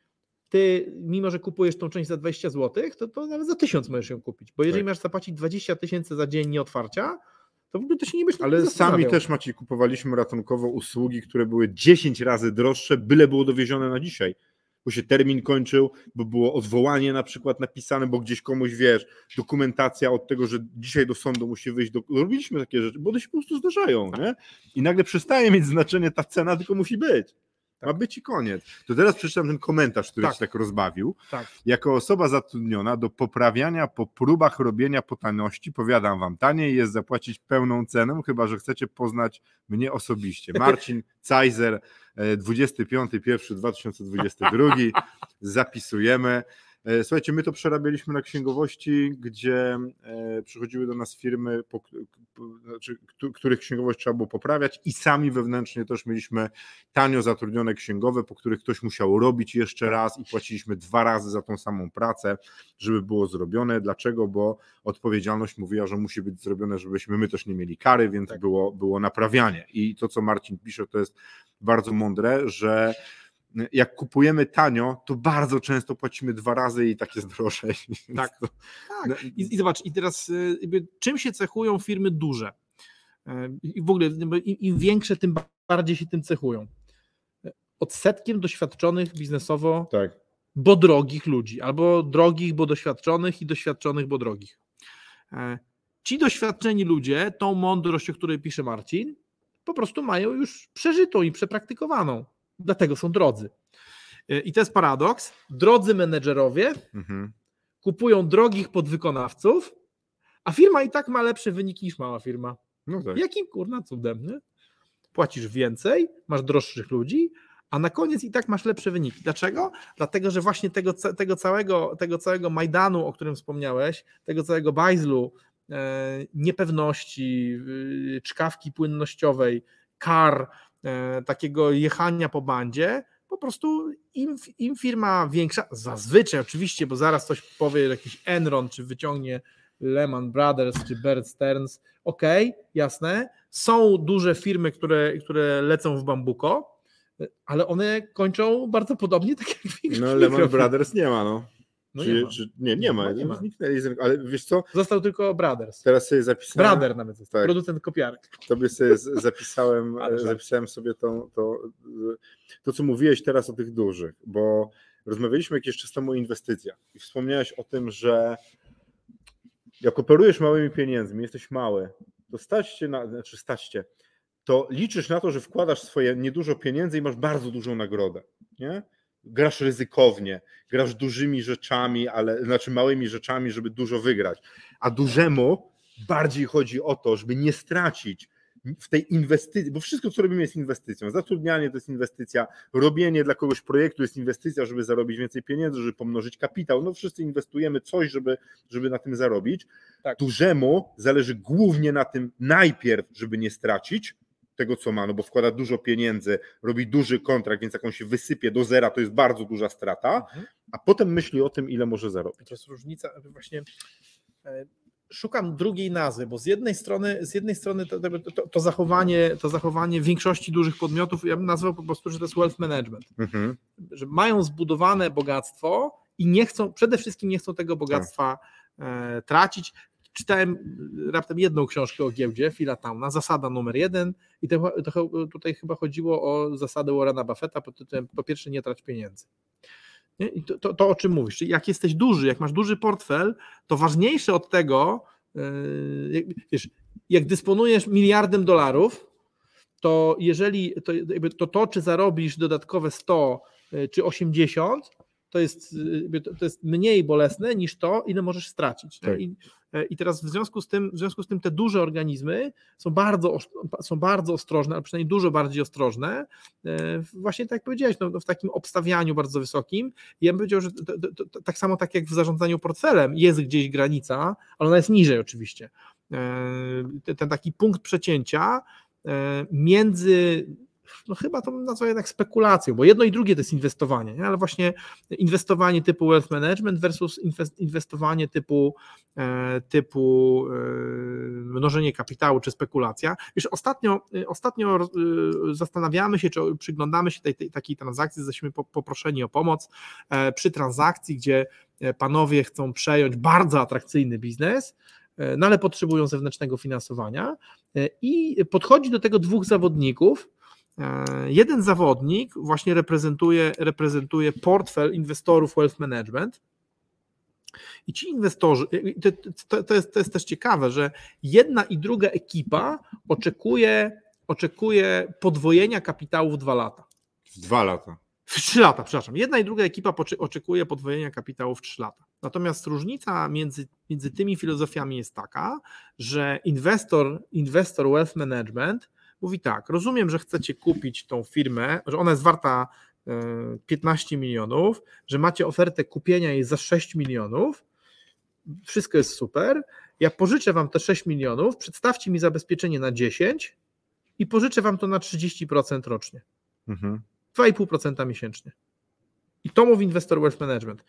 ty, mimo że kupujesz tą część za 20 zł, to, to nawet za 1000 możesz ją kupić. Bo jeżeli tak. masz zapłacić 20 tysięcy za dzień nieotwarcia, to w ogóle to się nie myśli. Ale sami też Maciej kupowaliśmy ratunkowo usługi, które były 10 razy droższe, byle było dowiezione na dzisiaj bo się termin kończył, bo było odwołanie na przykład napisane, bo gdzieś komuś, wiesz, dokumentacja od tego, że dzisiaj do sądu musi wyjść, do... robiliśmy takie rzeczy, bo one się po prostu zdarzają, nie? I nagle przestaje mieć znaczenie ta cena, tylko musi być. Ma być i koniec. To teraz przeczytam ten komentarz, który tak. się tak rozbawił. Tak. Jako osoba zatrudniona do poprawiania po próbach robienia potajności, powiadam wam, taniej jest zapłacić pełną cenę, chyba że chcecie poznać mnie osobiście. Marcin Cajzer, 25.1.2022. Zapisujemy. E, słuchajcie, my to przerabialiśmy na księgowości, gdzie e, przychodziły do nas firmy, znaczy, których księgowość trzeba było poprawiać i sami wewnętrznie też mieliśmy tanio zatrudnione księgowe, po których ktoś musiał robić jeszcze raz i płaciliśmy dwa razy za tą samą pracę, żeby było zrobione. Dlaczego? Bo odpowiedzialność mówiła, że musi być zrobione, żebyśmy my też nie mieli kary, więc tak. było, było naprawianie. I to, co Marcin pisze, to jest bardzo mądre, że jak kupujemy tanio, to bardzo często płacimy dwa razy i tak jest drożej. Tak, tak. I, I, zobacz, i teraz y, jakby, czym się cechują firmy duże? Y, I w ogóle im, im większe, tym bardziej się tym cechują. Odsetkiem doświadczonych biznesowo, tak. bo drogich ludzi, albo drogich, bo doświadczonych i doświadczonych, bo drogich. E, ci doświadczeni ludzie, tą mądrość, o której pisze Marcin, po prostu mają już przeżytą i przepraktykowaną. Dlatego są drodzy. E, I to jest paradoks. Drodzy menedżerowie mhm. kupują drogich podwykonawców, a firma i tak ma lepsze wyniki niż mała firma. No tak. Jakim kurna cudem, nie? Płacisz więcej, masz droższych ludzi, a na koniec i tak masz lepsze wyniki. Dlaczego? Dlatego, że właśnie tego, tego, całego, tego całego Majdanu, o którym wspomniałeś, tego całego bajzlu, e, niepewności, e, czkawki płynnościowej, kar, takiego jechania po bandzie, po prostu im, im firma większa, zazwyczaj oczywiście, bo zaraz ktoś powie jakiś Enron, czy wyciągnie Lehman Brothers czy Bear Stearns, ok, jasne, są duże firmy, które, które lecą w bambuko, ale one kończą bardzo podobnie, tak jak większość No Lehman. Brothers nie ma, no. No czy, nie ma. Czy, nie, nie ma. No, nie ma. Zniknęli z rynku. Ale wiesz co, Został tylko Brothers. teraz sobie zapisałem. Brother nawet został, tak. producent kopiarek. Tobie sobie zapisałem, zapisałem sobie to, to, to, co mówiłeś teraz o tych dużych, bo rozmawialiśmy jakiś czas temu o inwestycjach i wspomniałeś o tym, że jak operujesz małymi pieniędzmi, jesteś mały, to stać cię na, znaczy stać cię, to liczysz na to, że wkładasz swoje niedużo pieniędzy i masz bardzo dużą nagrodę, nie? Grasz ryzykownie, grasz dużymi rzeczami, ale znaczy małymi rzeczami, żeby dużo wygrać. A dużemu bardziej chodzi o to, żeby nie stracić w tej inwestycji, bo wszystko, co robimy, jest inwestycją. Zatrudnianie to jest inwestycja, robienie dla kogoś projektu jest inwestycja, żeby zarobić więcej pieniędzy, żeby pomnożyć kapitał. No wszyscy inwestujemy coś, żeby, żeby na tym zarobić. Tak. Dużemu zależy głównie na tym najpierw, żeby nie stracić tego, co ma, no bo wkłada dużo pieniędzy, robi duży kontrakt, więc jak on się wysypie do zera, to jest bardzo duża strata, Mhm. a potem myśli o tym, ile może zarobić. To jest różnica, właśnie e, szukam drugiej nazwy, bo z jednej strony, z jednej strony to, to, to, zachowanie, to zachowanie większości dużych podmiotów, ja bym nazwał po prostu, że to jest wealth management, Mhm. że mają zbudowane bogactwo i nie chcą, przede wszystkim nie chcą tego bogactwa e, tracić. Czytałem raptem jedną książkę o giełdzie, Phila Towna, zasada numer jeden i to, to, tutaj chyba chodziło o zasadę Warrena Buffetta pod tytułem po pierwsze nie trać pieniędzy. Nie? I to, to, to, o czym mówisz, czyli jak jesteś duży, jak masz duży portfel, to ważniejsze od tego, yy, jak, wiesz, jak dysponujesz miliardem dolarów, to jeżeli to, to, to czy zarobisz dodatkowe 100 yy, czy 80, to jest, to, jest mniej bolesne niż to, ile możesz stracić. Tak. I, yy, I teraz w związku z tym, w związku z tym te duże organizmy są bardzo, są bardzo ostrożne, ale przynajmniej dużo bardziej ostrożne, e, właśnie tak jak powiedziałeś, no, no, w takim obstawianiu bardzo wysokim. Ja bym powiedział, że to, to, to, tak samo tak jak w zarządzaniu portfelem jest gdzieś granica, ale ona jest niżej oczywiście. E, Ten, taki punkt przecięcia e, między no chyba to bym nazwał jednak spekulacją, bo jedno i drugie to jest inwestowanie, nie? ale właśnie inwestowanie typu wealth management versus inwest- inwestowanie typu, e, typu e, mnożenie kapitału czy spekulacja. Wiesz, ostatnio, e, ostatnio zastanawiamy się, czy przyglądamy się tej, tej takiej transakcji, jesteśmy po- poproszeni o pomoc przy transakcji, gdzie panowie chcą przejąć bardzo atrakcyjny biznes, no ale potrzebują zewnętrznego finansowania i podchodzi do tego dwóch zawodników, Jeden zawodnik właśnie reprezentuje, reprezentuje portfel inwestorów wealth management. I ci inwestorzy, to, to, jest, to jest też ciekawe, że jedna i druga ekipa oczekuje, oczekuje podwojenia kapitału w dwa lata. W dwa lata. W trzy lata, przepraszam. Jedna i druga ekipa oczekuje podwojenia kapitału w trzy lata. Natomiast różnica między, między tymi filozofiami jest taka, że inwestor, inwestor wealth management mówi tak, rozumiem, że chcecie kupić tą firmę, że ona jest warta e, 15 milionów, że macie ofertę kupienia jej za 6 milionów, wszystko jest super, ja pożyczę wam te 6 milionów, przedstawcie mi zabezpieczenie na 10 i pożyczę wam to na 30% rocznie. Mhm. 2,5% miesięcznie. I to mówi Investor Wealth Management.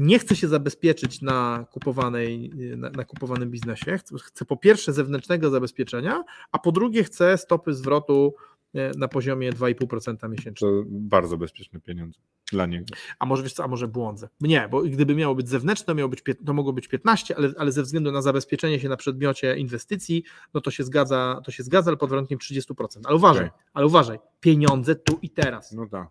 Nie chce się zabezpieczyć na, kupowanej, na, na kupowanym biznesie. Chce, chce po pierwsze zewnętrznego zabezpieczenia, a po drugie chce stopy zwrotu e, na poziomie 2,5% miesięcznie. To bardzo bezpieczne pieniądze dla niego. A może wiesz co, a może błądzę? Nie, bo gdyby miało być zewnętrzne, to, miało być, to mogło być 15, ale, ale ze względu na zabezpieczenie się na przedmiocie inwestycji, no to się zgadza, to się zgadza, ale pod warunkiem 30%. Ale uważaj, Okej. ale uważaj, pieniądze tu i teraz. No tak.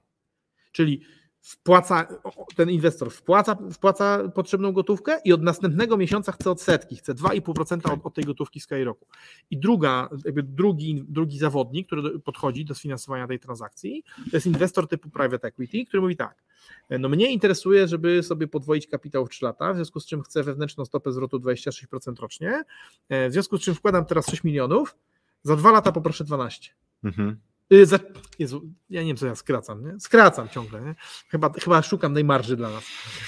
Czyli wpłaca, ten inwestor wpłaca, wpłaca potrzebną gotówkę i od następnego miesiąca chce odsetki, chce 2,5% od, od tej gotówki Skyroku. I druga, jakby drugi, drugi zawodnik, który podchodzi do sfinansowania tej transakcji, to jest inwestor typu private equity, który mówi tak, no mnie interesuje, żeby sobie podwoić kapitał w 3 lata, w związku z czym chcę wewnętrzną stopę zwrotu 26% rocznie, e, w związku z czym wkładam teraz 6 milionów, za 2 lata poproszę 12. Mhm. Y, Za, Jezu, ja nie wiem, co ja skracam, nie? Skracam ciągle, nie? Chyba, chyba szukam najmarży dla nas.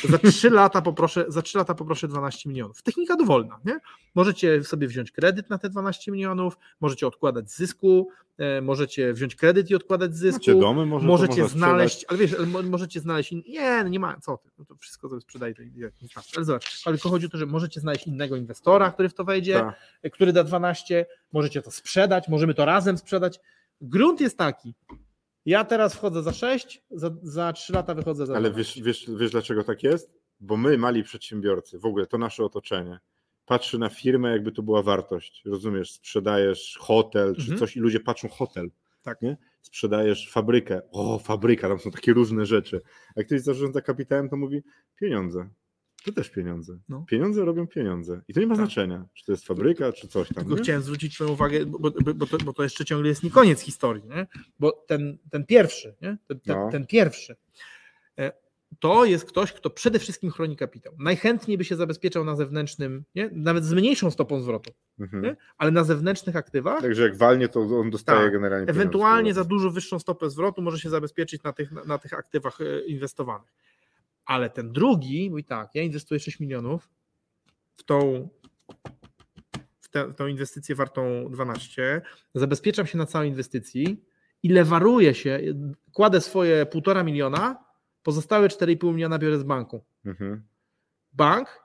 Za 3 lata poproszę, za 3 lata poproszę 12 milionów. Technika dowolna, nie? Możecie sobie wziąć kredyt na te 12 milionów, możecie odkładać zysku, e, możecie wziąć kredyt i odkładać zysku. Macie domy, może możecie znaleźć, ale wiesz, ale mo- możecie znaleźć, in... nie, no nie ma, co ty, no to wszystko to sprzedaje, to nie nie starczy. ale zobacz, ale chodzi o to, że możecie znaleźć innego inwestora, który w to wejdzie, Tak. który da 12, możecie to sprzedać, możemy to razem sprzedać. Grunt jest taki, ja teraz wchodzę za 6, za, za 3 lata wychodzę za Ale 12. wiesz, wiesz, wiesz dlaczego tak jest? Bo my, mali przedsiębiorcy, w ogóle to nasze otoczenie, patrzy na firmę, jakby to była wartość. Rozumiesz, sprzedajesz hotel czy Mhm. coś i ludzie patrzą hotel. Tak. Nie? Sprzedajesz fabrykę. O, fabryka, tam są takie różne rzeczy. Jak ktoś zarządza kapitałem, to mówi pieniądze. To też pieniądze. No. Pieniądze robią pieniądze. I to nie ma Tak. znaczenia, czy to jest fabryka, czy coś tam. Tylko nie? chciałem zwrócić Twoją uwagę, bo, bo, bo, to, bo to jeszcze ciągle jest nie koniec historii, nie? bo ten, ten pierwszy, nie? Ten, ten, No. ten pierwszy, e, to jest ktoś, kto przede wszystkim chroni kapitał. Najchętniej by się zabezpieczał na zewnętrznym, nie? nawet z mniejszą stopą zwrotu, Mhm. ale na zewnętrznych aktywach, Także jak walnie, to on dostaje Tak. generalnie pieniądze. ewentualnie za dużo wyższą stopę zwrotu może się zabezpieczyć na tych, na, na tych aktywach e, inwestowanych. Ale ten drugi mówi tak, ja inwestuję 6 milionów w tą, w, tę- w tą inwestycję wartą 12, zabezpieczam się na całej inwestycji i lewaruję się, kładę swoje 1,5 miliona, pozostałe 4,5 miliona biorę z banku. Mhm. Bank,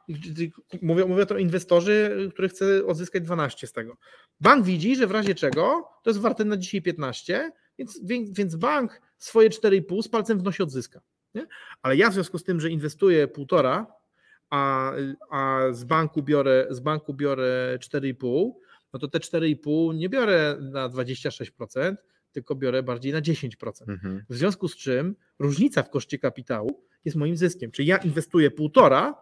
mówię, mówię to inwestorzy, który chce odzyskać 12 z tego. Bank widzi, że w razie czego to jest warte na dzisiaj 15, więc, więc, więc bank swoje 4,5 z palcem w nosie odzyska. Nie? Ale ja w związku z tym, że inwestuję 1,5, a, a z banku biorę z banku biorę 4,5, no to te 4,5 nie biorę na 26%, tylko biorę bardziej na 10%. Mhm. W związku z czym różnica w koszcie kapitału jest moim zyskiem. Czyli ja inwestuję półtora,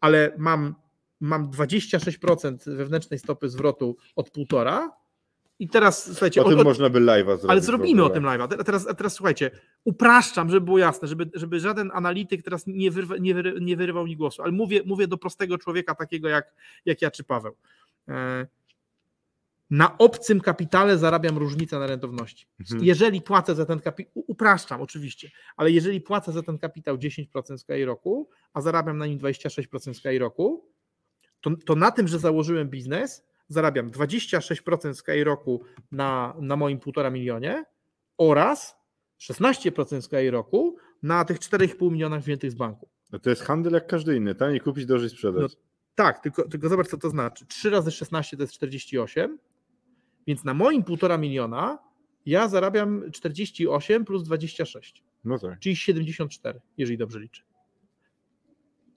ale mam, mam 26% wewnętrznej stopy zwrotu od półtora. I teraz słuchajcie, O tym od- można by live'a zrobić. ale zrobimy o tym live'a. Te- Teraz, teraz słuchajcie, upraszczam, żeby było jasne, żeby, żeby żaden analityk teraz nie, wyrwa, nie, wyry, nie wyrywał mi głosu, ale mówię, mówię do prostego człowieka, takiego jak, jak ja czy Paweł. E, Na obcym kapitale zarabiam różnicę na rentowności. Mhm. Jeżeli płacę za ten kapitał, upraszczam oczywiście, ale jeżeli płacę za ten kapitał 10% z KI roku, a zarabiam na nim 26% z KI roku, to, to na tym, że założyłem biznes, zarabiam 26% z na, na moim 1,5 milionie oraz 16% z na tych 4,5 milionach wziętych z banku. No to jest handel jak każdy inny. Taniej kupić, drożej sprzedać. No, Tak, tylko, tylko zobacz, co to znaczy. 3 razy 16 to jest 48, więc na moim 1,5 miliona ja zarabiam 48 plus 26, No tak. czyli 74, jeżeli dobrze liczę.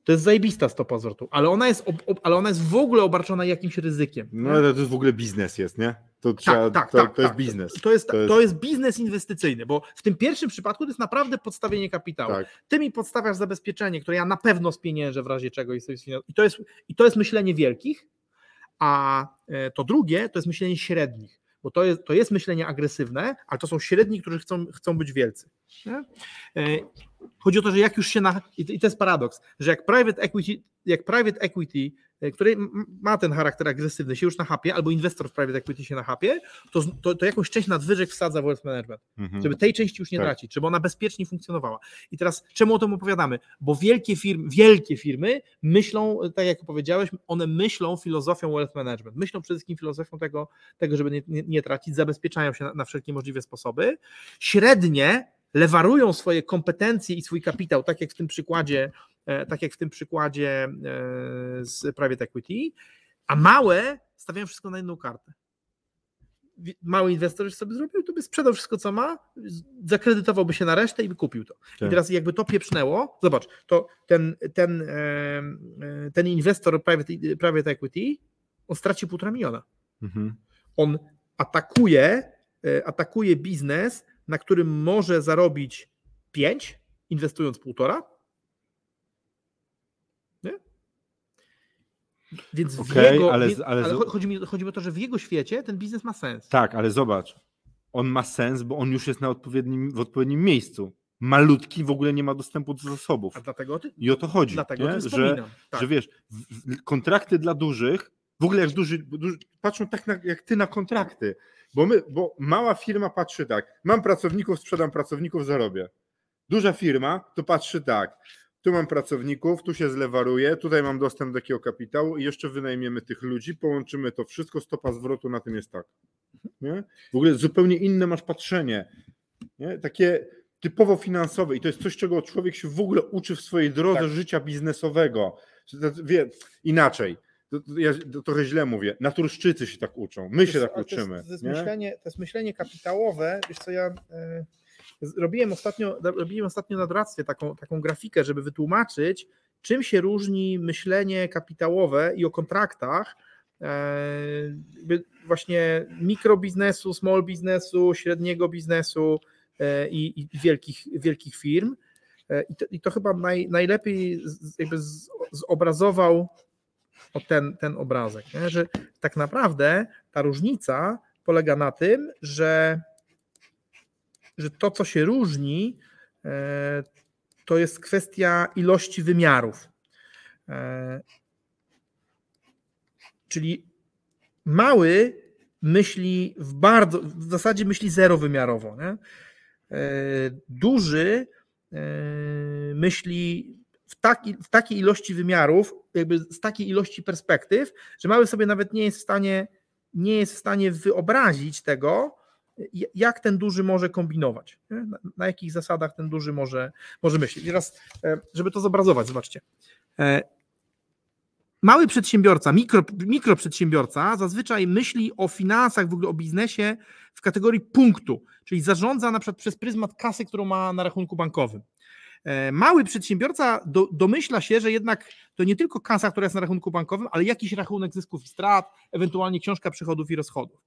To jest zajebista stopa zwrotu, ale ona jest, ob, ob, ale ona jest w ogóle obarczona jakimś ryzykiem. No ale to jest w ogóle biznes jest, nie? To, trzeba, tak, to, tak, to jest tak. biznes. To jest, To to, jest- jest... biznes inwestycyjny, bo w tym pierwszym przypadku to jest naprawdę podstawienie kapitału. Tak. Ty mi podstawiasz zabezpieczenie, które ja na pewno spieniężę w razie czego i, sobie i, to jest, i to jest myślenie wielkich, a e, to drugie to jest myślenie średnich, bo to jest, to jest myślenie agresywne, ale to są średni, którzy chcą, chcą być wielcy. Nie? E, Chodzi o to, że jak już się na. I to- jest paradoks, że jak private equity, jak private equity, który m- ma ten charakter agresywny, się już nachapie, albo inwestor w private equity się nachapie, to, z- to, to jakąś część nadwyżek wsadza w wealth management Mhm. żeby tej części już nie Tak. tracić, żeby ona bezpiecznie funkcjonowała. I teraz czemu o tym opowiadamy? Bo wielkie firmy, wielkie firmy myślą, tak jak powiedziałeś, one myślą filozofią wealth management. Myślą przede wszystkim filozofią tego, tego żeby nie, nie, nie tracić, zabezpieczają się na, na wszelkie możliwe sposoby. Średnie lewarują swoje kompetencje i swój kapitał, tak jak w tym przykładzie, e, tak jak w tym przykładzie e, z private equity, a małe stawiają wszystko na jedną kartę mały inwestor sobie zrobił, to by sprzedał wszystko, co ma, zakredytowałby się na resztę i by kupił to. I Tak. teraz jakby to pieprznęło, zobacz, to ten, ten, e, ten inwestor private, private equity, on straci półtora miliona. Mhm. On atakuje, atakuje biznes, na którym może zarobić 5, inwestując półtora. Nie? Więc w Okej, jego, ale- ale, ale chodzi, mi, chodzi mi o to, że w jego świecie ten biznes ma sens. Tak, ale zobacz. On ma sens, bo on już jest na odpowiednim, w odpowiednim miejscu. Malutki w ogóle nie ma dostępu do zasobów. A dlatego o tym, I o to chodzi. dlatego nie? że. Tak. że wiesz, w, w, kontrakty dla dużych W ogóle jak duży, duży patrzą tak na, jak ty na kontrakty, bo, my, bo mała firma patrzy tak, mam pracowników, sprzedam pracowników, zarobię. Duża firma to patrzy tak, tu mam pracowników, tu się zlewaruję, tutaj mam dostęp do takiego kapitału i jeszcze wynajmiemy tych ludzi, połączymy to wszystko, stopa zwrotu na tym jest tak. Nie? W ogóle zupełnie inne masz patrzenie. Nie? Takie typowo finansowe i to jest coś, czego człowiek się w ogóle uczy w swojej drodze tak. życia biznesowego. Wie, inaczej. To, to ja trochę źle mówię. Naturszczycy się tak uczą. My się tak uczymy. To jest, to jest myślenie, to jest myślenie kapitałowe. Wiesz co, ja y, robiłem ostatnio, robiłem ostatnio na doradztwie taką, taką grafikę, żeby wytłumaczyć, czym się różni myślenie kapitałowe i o kontraktach y, właśnie mikrobiznesu, small biznesu, średniego biznesu, E, i, i wielkich, wielkich firm. E, I to, i to chyba naj, najlepiej jakby zobrazował ten, ten obrazek, nie? że tak naprawdę ta różnica polega na tym, że, że to, co się różni, e, to jest kwestia ilości wymiarów. Czyli mały myśli w bardzo, w zasadzie myśli zerowymiarowo. Nie? E, duży e, myśli w, taki, w takiej ilości wymiarów, jakby z takiej ilości perspektyw, że mały sobie nawet nie jest w stanie, nie jest w stanie wyobrazić tego, jak ten duży może kombinować, na, na, jakich zasadach ten duży może, może myśleć. I teraz, e, żeby to zobrazować, zobaczcie. Mały przedsiębiorca, mikro, mikroprzedsiębiorca zazwyczaj myśli o finansach, w ogóle o biznesie w kategorii punktu, czyli zarządza na przykład przez pryzmat kasy, którą ma na rachunku bankowym. E, mały przedsiębiorca do, domyśla się, że jednak to nie tylko kasa, która jest na rachunku bankowym, ale jakiś rachunek zysków i strat, ewentualnie książka przychodów i rozchodów.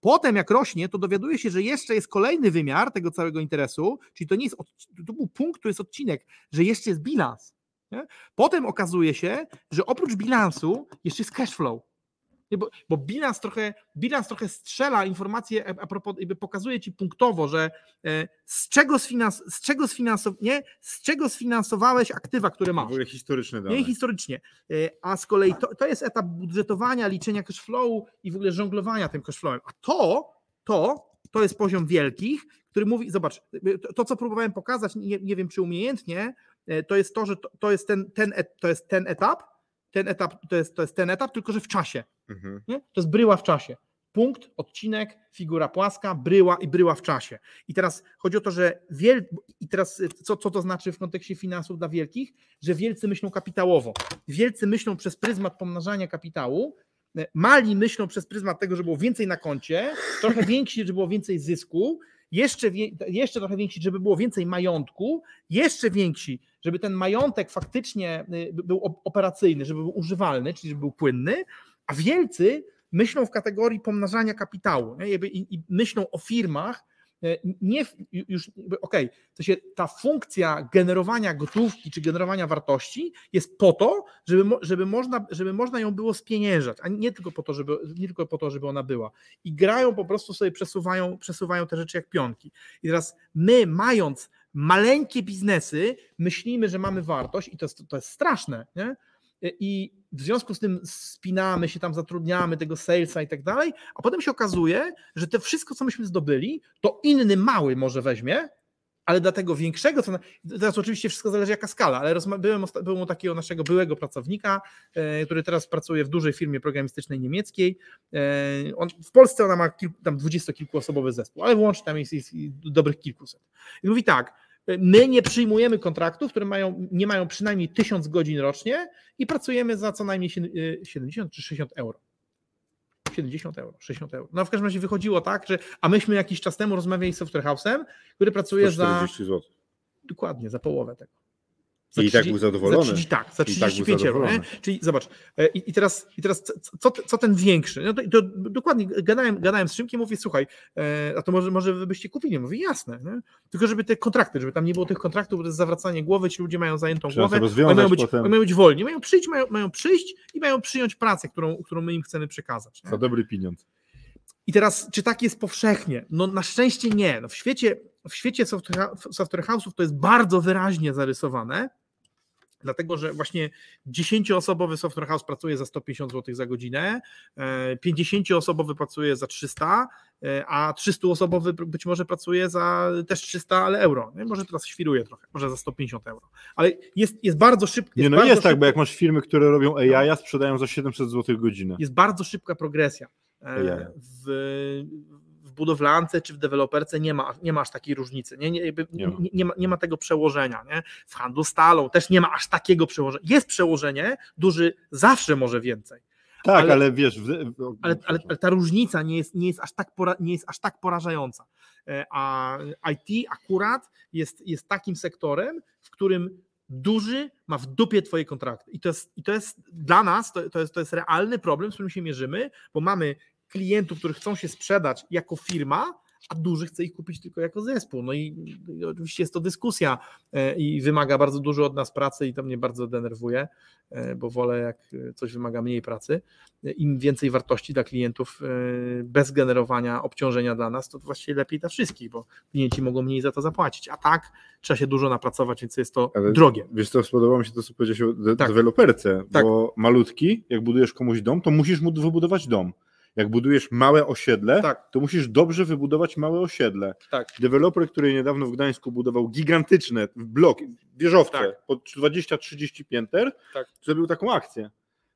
Potem, jak rośnie, to dowiaduje się, że jeszcze jest kolejny wymiar tego całego interesu, czyli to nie jest, to był punkt, to jest odcinek, że jeszcze jest bilans. Nie? Potem okazuje się, że oprócz bilansu jeszcze jest cash flow. Bo, bo, bilans, trochę, bilans trochę strzela informacje, a propos, jakby pokazuje ci punktowo, że e, z czego, sfinans, z, czego sfinansow, nie, z czego sfinansowałeś aktywa, które masz. W ogóle historyczne dane. Nie historycznie. E, a z kolei to, to jest etap budżetowania, liczenia cash flowu i w ogóle żonglowania tym cash flowem. A to, to, to jest poziom wielkich, który mówi, zobacz, to, to co próbowałem pokazać, nie, nie wiem czy umiejętnie, E, to jest to, że to, to, jest, ten, ten, to jest ten etap, ten etap to jest, to jest ten etap, tylko że w czasie. Mhm. Nie? To jest bryła w czasie. Punkt, odcinek, figura płaska, bryła i bryła w czasie. I teraz chodzi o to, że wiel... i teraz co, co to znaczy w kontekście finansów dla wielkich? Że wielcy myślą kapitałowo. Wielcy myślą przez pryzmat pomnażania kapitału, e, mali myślą przez pryzmat tego, że było więcej na koncie, trochę więksi, żeby było więcej zysku, jeszcze, jeszcze trochę więksi, żeby było więcej majątku, jeszcze więksi, żeby ten majątek faktycznie y, był operacyjny, żeby był używalny, czyli żeby był płynny, a wielcy myślą w kategorii pomnażania kapitału nie? I, myślą o firmach, nie już, okej, okay, się ta funkcja generowania gotówki czy generowania wartości jest po to, żeby, żeby, można, żeby można ją było spieniężać, a nie tylko po to, żeby, nie tylko po to, żeby ona była. I grają po prostu sobie, przesuwają, przesuwają te rzeczy jak pionki. I teraz my, mając maleńkie biznesy, myślimy, że mamy wartość i to jest, to jest straszne, nie? i w związku z tym spinamy się tam, zatrudniamy tego salesa i tak dalej, a potem się okazuje, że to wszystko, co myśmy zdobyli, to inny mały może weźmie, ale dla tego większego, co teraz oczywiście wszystko zależy jaka skala, ale byłem, byłem u takiego naszego byłego pracownika, e, który teraz pracuje w dużej firmie programistycznej niemieckiej. E, on, w Polsce ona ma kilku, tam dwudziestokilkuosobowy zespół, ale włącznie tam jest, jest dobrych kilkuset. I mówi tak, My nie przyjmujemy kontraktów, które mają, nie mają przynajmniej 1000 godzin rocznie i pracujemy za co najmniej 70 y, czy 60 euro. 70 euro, 60 euro. No w każdym razie wychodziło tak, że a myśmy jakiś czas temu rozmawiali z Software House'em, który pracuje za. Zł. Dokładnie, za połowę tego. Za I 30, tak był zadowolony. Za 30, tak, za 35 tak euro. Nie? Czyli zobacz, e, i, i, teraz, i teraz co, co ten większy? No to, to dokładnie gadałem, gadałem z Szymkiem, mówię, słuchaj, e, a to może, może wy byście kupili? Mówię, jasne. Nie? Tylko żeby te kontrakty, żeby tam nie było tych kontraktów, to jest zawracanie głowy, ci ludzie mają zajętą Trzeba głowę, mają być, potem... mają być wolni, mają przyjść, mają, mają przyjść i mają przyjąć pracę, którą, którą my im chcemy przekazać. Nie? Za dobry pieniądz. I teraz, czy tak jest powszechnie? No na szczęście nie. No, w świecie, w świecie software, software house'ów to jest bardzo wyraźnie zarysowane, Dlatego, że właśnie 10-osobowy software house pracuje za 150 zł za godzinę, 50-osobowy pracuje za 300, a 300-osobowy być może pracuje za też 300, ale euro. Nie? Może teraz świruje trochę, może za 150 euro. Ale jest, jest bardzo szybko. Nie, no jest tak, bo jak masz firmy, które robią AI, a sprzedają za 700 zł godzinę. Jest bardzo szybka progresja. W, budowlance czy w deweloperce nie ma, nie ma aż takiej różnicy, nie, nie, nie, ma. nie, ma, nie ma tego przełożenia. Nie? W handlu stalą też nie ma aż takiego przełożenia. Jest przełożenie, duży zawsze może więcej. Tak, ale, ale wiesz. W... Ale, ale, ale, ta różnica nie jest, nie, jest aż tak pora, nie jest aż tak porażająca. E, a IT akurat jest, jest takim sektorem, w którym duży ma w dupie twoje kontrakty. I to jest, i to jest dla nas, to, to, jest, to jest realny problem, z którym się mierzymy, bo mamy klientów, którzy chcą się sprzedać jako firma, a duży chce ich kupić tylko jako zespół. No i, i, oczywiście jest to dyskusja e, i wymaga bardzo dużo od nas pracy i to mnie bardzo denerwuje, e, bo wolę jak coś wymaga mniej pracy. Im więcej wartości dla klientów e, bez generowania obciążenia dla nas, to właściwie lepiej dla wszystkich, bo klienci mogą mniej za to zapłacić, a tak trzeba się dużo napracować, więc jest to Ale drogie. Wiesz co, spodobało mi się to, co powiedziałeś o de- tak. deweloperce, tak. bo malutki, jak budujesz komuś dom, to musisz mu wybudować dom jak budujesz małe osiedle, tak. to musisz dobrze wybudować małe osiedle. Tak. Deweloper, który niedawno w Gdańsku budował gigantyczne blok, wieżowce tak. po 20-30 pięter, tak. zrobił taką akcję.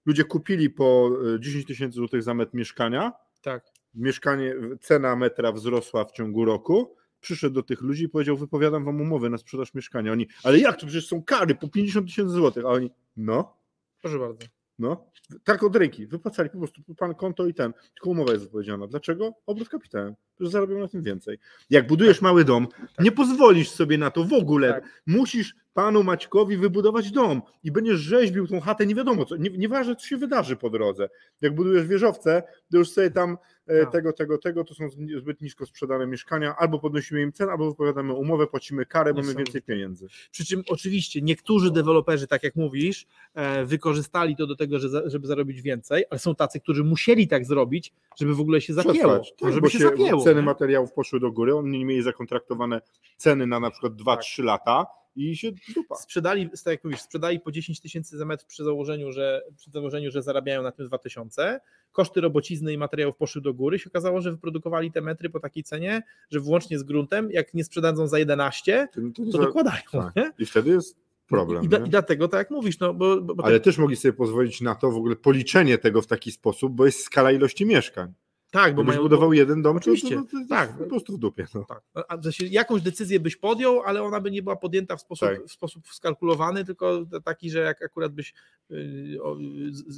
Ludzie kupili po 10 e, tysięcy złotych za metr mieszkania. Tak. Mieszkanie, cena metra wzrosła w ciągu roku. Przyszedł do tych ludzi i powiedział: Wypowiadam wam umowę na sprzedaż mieszkania. Oni, ale jak to przecież są kary po 50 tysięcy złotych? A oni, no. Proszę bardzo. No, tak od ręki. Wypłacali po prostu pan konto i ten. Tylko umowa jest wypowiedziana. Dlaczego? Obrót kapitałem. Że zarobią na tym więcej. Jak budujesz tak. mały dom, tak. nie pozwolisz sobie na to w ogóle. Tak. Musisz panu Maćkowi wybudować dom i będziesz rzeźbił tą chatę, nie wiadomo co, nie, nieważne co się wydarzy po drodze. Jak budujesz wieżowce, to już sobie tam e, tak. tego, tego, tego, to są zbyt nisko sprzedane mieszkania, albo podnosimy im cenę, albo wypowiadamy umowę, płacimy karę, mamy więcej pieniędzy. Przy czym oczywiście niektórzy deweloperzy, tak jak mówisz, e, wykorzystali to do tego, żeby zarobić więcej, ale są tacy, którzy musieli tak zrobić, żeby w ogóle się zapięło. Tak, żeby się, się zapięło. Ceny nie? materiałów poszły do góry, oni nie mieli zakontraktowane ceny na na przykład 2-3 tak. lata, i się dupa. Sprzedali, tak jak mówisz, sprzedali po 10 tysięcy za metr przy założeniu, że, przy założeniu, że zarabiają na tym 2000. Koszty robocizny i materiałów poszły do góry. Się okazało, że wyprodukowali te metry po takiej cenie, że włącznie z gruntem, jak nie sprzedadzą za 11, to, to, to dokładają. Tak. I wtedy jest problem. I, da, I, dlatego, tak jak mówisz, no bo, bo Ale też mogli sobie pozwolić na to w ogóle policzenie tego w taki sposób, bo jest skala ilości mieszkań. Tak, bo mają budował jeden dom, oczywiście. Tak, po prostu w dupie. No. Tak. A, jakąś decyzję byś podjął, ale ona by nie była podjęta w sposób, tak. w sposób skalkulowany, tylko taki, że jak akurat byś y,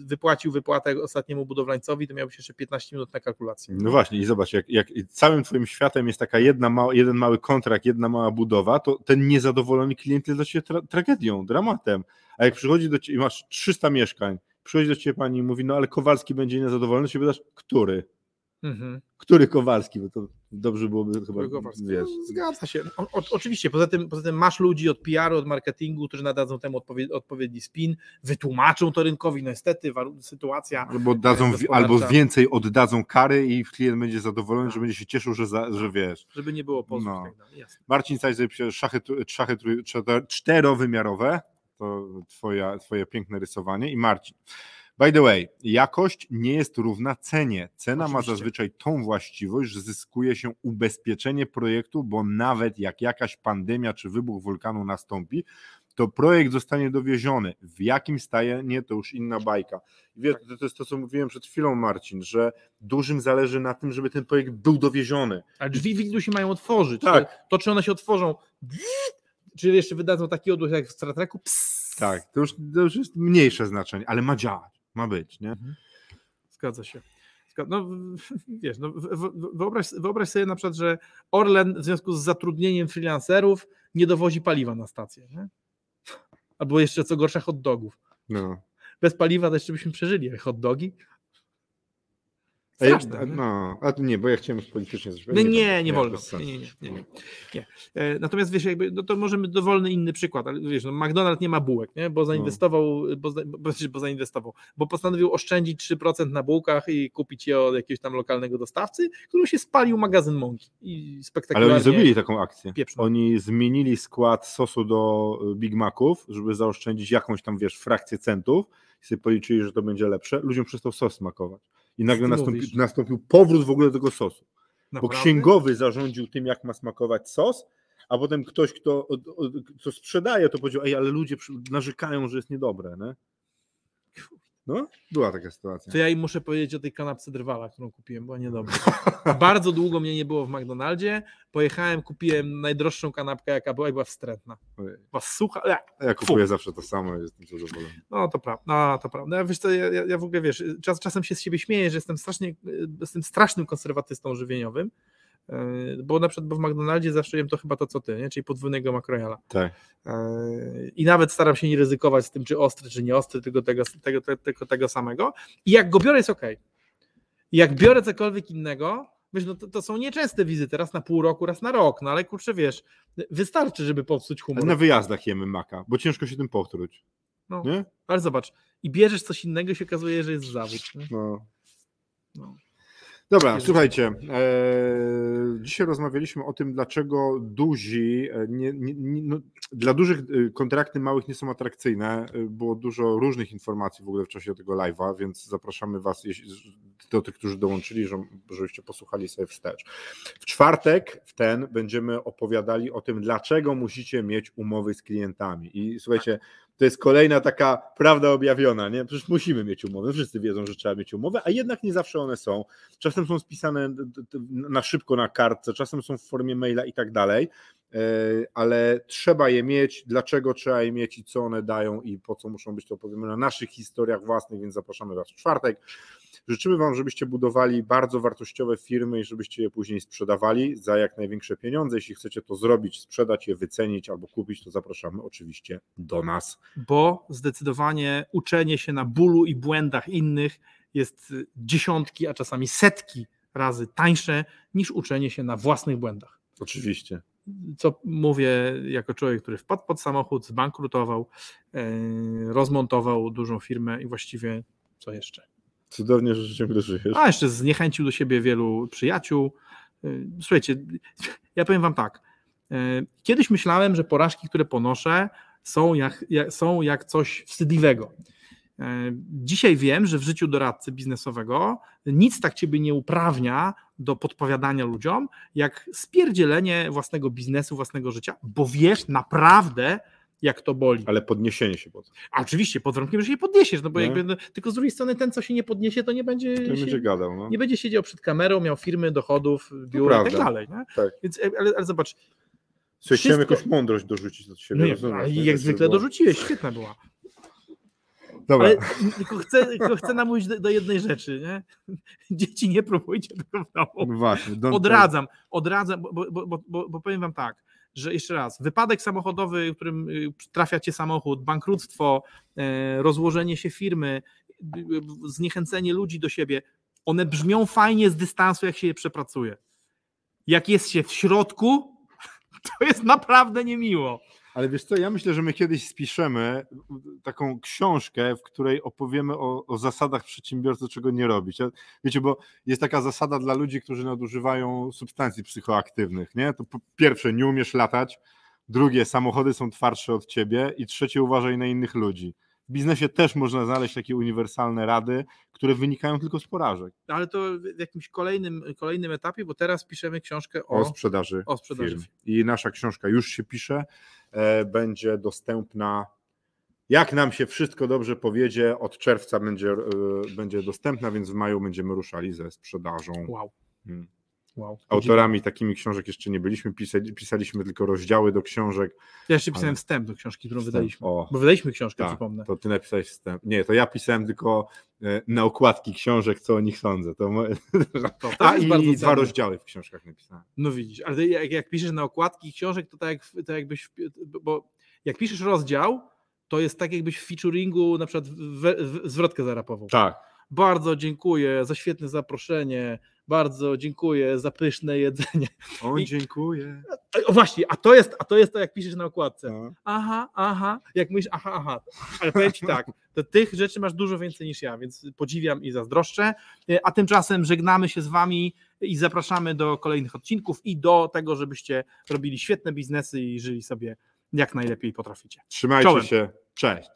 wypłacił wypłatę ostatniemu budowlańcowi, to miałbyś jeszcze 15 minut na kalkulację. No właśnie i zobacz, jak, jak całym twoim światem jest taka jedna mała, jeden mały kontrakt, jedna mała budowa, to ten niezadowolony klient jest dla ciebie tra tragedią, dramatem. A jak przychodzi do ciebie, masz 300 mieszkań, przychodzi do ciebie pani i mówi, no ale Kowalski będzie niezadowolony, to się pytasz, który? Mhm. Który Kowalski, bo to dobrze byłoby chyba, wiesz. No, zgadza się. O, o, oczywiście, poza tym, poza tym masz ludzi od PR-u, od marketingu, którzy nadadzą temu odpowied, odpowiedni spin, wytłumaczą to rynkowi, no niestety sytuacja Albo, dadzą, albo więcej oddadzą kary i klient będzie zadowolony, że będzie się cieszył, że, za, że wiesz. Żeby nie było pozwów. No. Tak Marcin Sajz szachy, szachy czterowymiarowe, to twoja, twoje piękne rysowanie i Marcin. By the way, jakość nie jest równa cenie. Cena Oczywiście. ma zazwyczaj tą właściwość, że zyskuje się ubezpieczenie projektu, bo nawet jak jakaś pandemia czy wybuch wulkanu nastąpi, to projekt zostanie dowieziony. W jakim stanie, to już inna bajka. Wiesz, tak. to jest to, co mówiłem przed chwilą, Marcin, że dużym zależy na tym, żeby ten projekt był dowieziony. A drzwi windu się mają otworzyć. Tak. To, czy one się otworzą, czy jeszcze wydadzą taki odgłos jak w Star Treku, Tak, to już, to już jest mniejsze znaczenie, ale ma działać ma być, nie? Mhm. Zgadza się. No, wiesz, no, wyobraź, wyobraź sobie na przykład, że Orlen w związku z zatrudnieniem freelancerów nie dowozi paliwa na stację. Nie? Albo jeszcze co gorsza hot dogów. No. Bez paliwa to jeszcze byśmy przeżyli, hot dogi. A ja, Straszne, nie? no, a nie, bo ja chciałem politycznie coś No powiedzieć. nie, nie, wolno. Nie, nie, nie, nie, nie. E, Natomiast wiesz, jakby, no to możemy dowolny inny przykład, ale wiesz, no McDonald's nie ma bułek, nie? bo zainwestował, bo, za- bo, bo zainwestował, bo postanowił oszczędzić 3% na bułkach i kupić je od jakiegoś tam lokalnego dostawcy, który się spalił magazyn mąki i Ale spektakularnie. oni zrobili taką akcję. pieprzną. Oni zmienili skład sosu do y, Big Maców, żeby zaoszczędzić jakąś tam, wiesz, frakcję centów i sobie policzyli, że to będzie lepsze. Ludziom przestał sos smakować. I nagle nastąpi, nastąpił powrót w ogóle do tego sosu. Bo Naprawdę? księgowy zarządził tym, jak ma smakować sos, a potem ktoś, kto, kto sprzedaje, to powiedział, ej, ale ludzie narzekają, że jest niedobre, nie? No, była taka sytuacja. To ja im muszę powiedzieć o tej kanapce drwala, którą kupiłem, była niedobra. Bardzo długo mnie nie było w McDonaldzie. Pojechałem, kupiłem najdroższą kanapkę, jaka była i była wstrętna. Była sucha. e, Ja kupuję zawsze to samo, jestem zadowolony. No to prawda, no to prawda. Ja, wiesz co, ja, ja w ogóle wiesz, czas, czasem się z siebie śmieję, że jestem strasznie, jestem strasznym konserwatystą żywieniowym, bo na przykład bo w McDonaldzie zawsze jem to chyba to co ty, nie? czyli podwójnego makrojala. Tak. Yy, I nawet staram się nie ryzykować z tym, czy ostry, czy nie ostry, tylko tego, tego, te- tego, tego samego. I jak go biorę, jest ok. Jak biorę cokolwiek innego, wiesz, no to, to są nieczęste wizyty, raz na pół roku, raz na rok, no ale kurczę, wiesz, wystarczy, żeby popsuć humor. Na wyjazdach jemy maka, bo ciężko się tym powtórzyć. No, Nie? ale zobacz, i bierzesz coś innego i się okazuje, że jest zawód. No. No. Dobra, słuchajcie. E, dzisiaj rozmawialiśmy o tym, dlaczego duzi, e, nie, nie, nie, no, dla dużych e, kontrakty małych nie są atrakcyjne. E, Było dużo różnych informacji w ogóle w czasie tego live'a, więc zapraszamy Was, do tych, którzy dołączyli, że- żebyście posłuchali sobie wstecz. W czwartek, w ten, będziemy opowiadali o tym, dlaczego musicie mieć umowy z klientami. I słuchajcie, to jest kolejna taka prawda objawiona, nie? Przecież musimy mieć umowy, wszyscy wiedzą, że trzeba mieć umowy, a jednak nie zawsze one są. Czasem są spisane na szybko na kartce, czasem są w formie maila i tak dalej, ale trzeba je mieć. Dlaczego trzeba je mieć i co one dają i po co muszą być to opowiemy na naszych historiach własnych, więc zapraszamy Was w czwartek. Życzymy Wam, żebyście budowali bardzo wartościowe firmy i żebyście je później sprzedawali za jak największe pieniądze. Jeśli chcecie to zrobić, sprzedać je, wycenić albo kupić, to zapraszamy oczywiście do nas. Bo zdecydowanie uczenie się na bólu i błędach innych jest dziesiątki, a czasami setki razy tańsze niż uczenie się na własnych błędach. Oczywiście. Co mówię jako człowiek, który wpadł pod samochód, zbankrutował, e, rozmontował dużą firmę i właściwie co jeszcze? Cudownie, że ciągle żyjesz. A jeszcze zniechęcił do siebie wielu przyjaciół. Y, Słuchajcie, ja powiem Wam tak. y, Kiedyś myślałem, że porażki, które ponoszę, są jak, jak, są jak coś wstydliwego. Dzisiaj wiem, że w życiu doradcy biznesowego nic tak ciebie nie uprawnia do podpowiadania ludziom, jak spierdzielenie własnego biznesu, własnego życia, bo wiesz naprawdę, jak to boli. Ale podniesienie się potem. A oczywiście, pod warunkiem, że się podniesiesz, no bo Nie? jakby, no, tylko z drugiej strony ten, co się nie podniesie, to nie będzie, To nie się, będzie gadał. No. nie będzie siedział przed kamerą, miał firmy, dochodów, biura i tak dalej. Nie? Tak. Więc, e, ale, ale zobacz, Słuchaj, chciałem jakąś mądrość dorzucić do siebie. no jak zwykle dorzuciłeś, świetna była. Dobra, Ale tylko chcę, tylko chcę namówić do, do jednej rzeczy. Nie? Dzieci, nie próbujcie tego w domu. no właśnie. Odradzam, odradzam, bo, bo, bo, bo, powiem wam tak, że jeszcze raz, wypadek samochodowy, w którym y, trafia cię samochód, bankructwo, e, rozłożenie się firmy, y, zniechęcenie ludzi do siebie, one brzmią fajnie z dystansu, jak się je przepracuje. Jak jest się w środku, to jest naprawdę niemiło. Ale wiesz co, ja myślę, że my kiedyś spiszemy taką książkę, w której opowiemy o, o zasadach przedsiębiorcy, czego nie robić. Wiecie, bo jest taka zasada dla ludzi, którzy nadużywają substancji psychoaktywnych, nie? To po pierwsze, nie umiesz latać, drugie, samochody są twardsze od ciebie i trzecie, uważaj na innych ludzi. W biznesie też można znaleźć takie uniwersalne rady, które wynikają tylko z porażek. Ale to w jakimś kolejnym, kolejnym etapie, bo teraz piszemy książkę O, o, sprzedaży, o sprzedaży firm. I nasza książka już się pisze, e, będzie dostępna. Jak nam się wszystko dobrze powiedzie, od czerwca będzie, e, będzie dostępna, więc w maju będziemy ruszali ze sprzedażą. Wow, Hmm. Wow. Autorami takimi książek jeszcze nie byliśmy, pisali, pisaliśmy tylko rozdziały do książek. Ja jeszcze pisałem Ale- wstęp do książki, którą Wstęp. wydaliśmy. O, Bo wydaliśmy książkę, tak, przypomnę. to ty napisałeś wstęp. Nie, to ja pisałem tylko e, na okładki książek, co o nich sądzę. To mo... To, to A i dwa cenne. rozdziały w książkach napisałem. No widzisz, ale jak, jak piszesz na okładki książek, to tak, jak, to jakbyś, bo jak piszesz rozdział, to jest tak jakbyś w featuringu na przykład w, w, zwrotkę zarapował. Tak. bardzo dziękuję za świetne zaproszenie, bardzo dziękuję za pyszne jedzenie. On I- dziękuję. O, właśnie, a to jest, a to jest to, jak piszesz na okładce. No. Aha, aha, jak myślisz, aha, aha. Ale powiem Ci tak, to tych rzeczy masz dużo więcej niż ja, więc podziwiam i zazdroszczę. E, A tymczasem żegnamy się z Wami i zapraszamy do kolejnych odcinków i do tego, żebyście robili świetne biznesy i żyli sobie jak najlepiej potraficie. Trzymajcie Czołem. się. Cześć.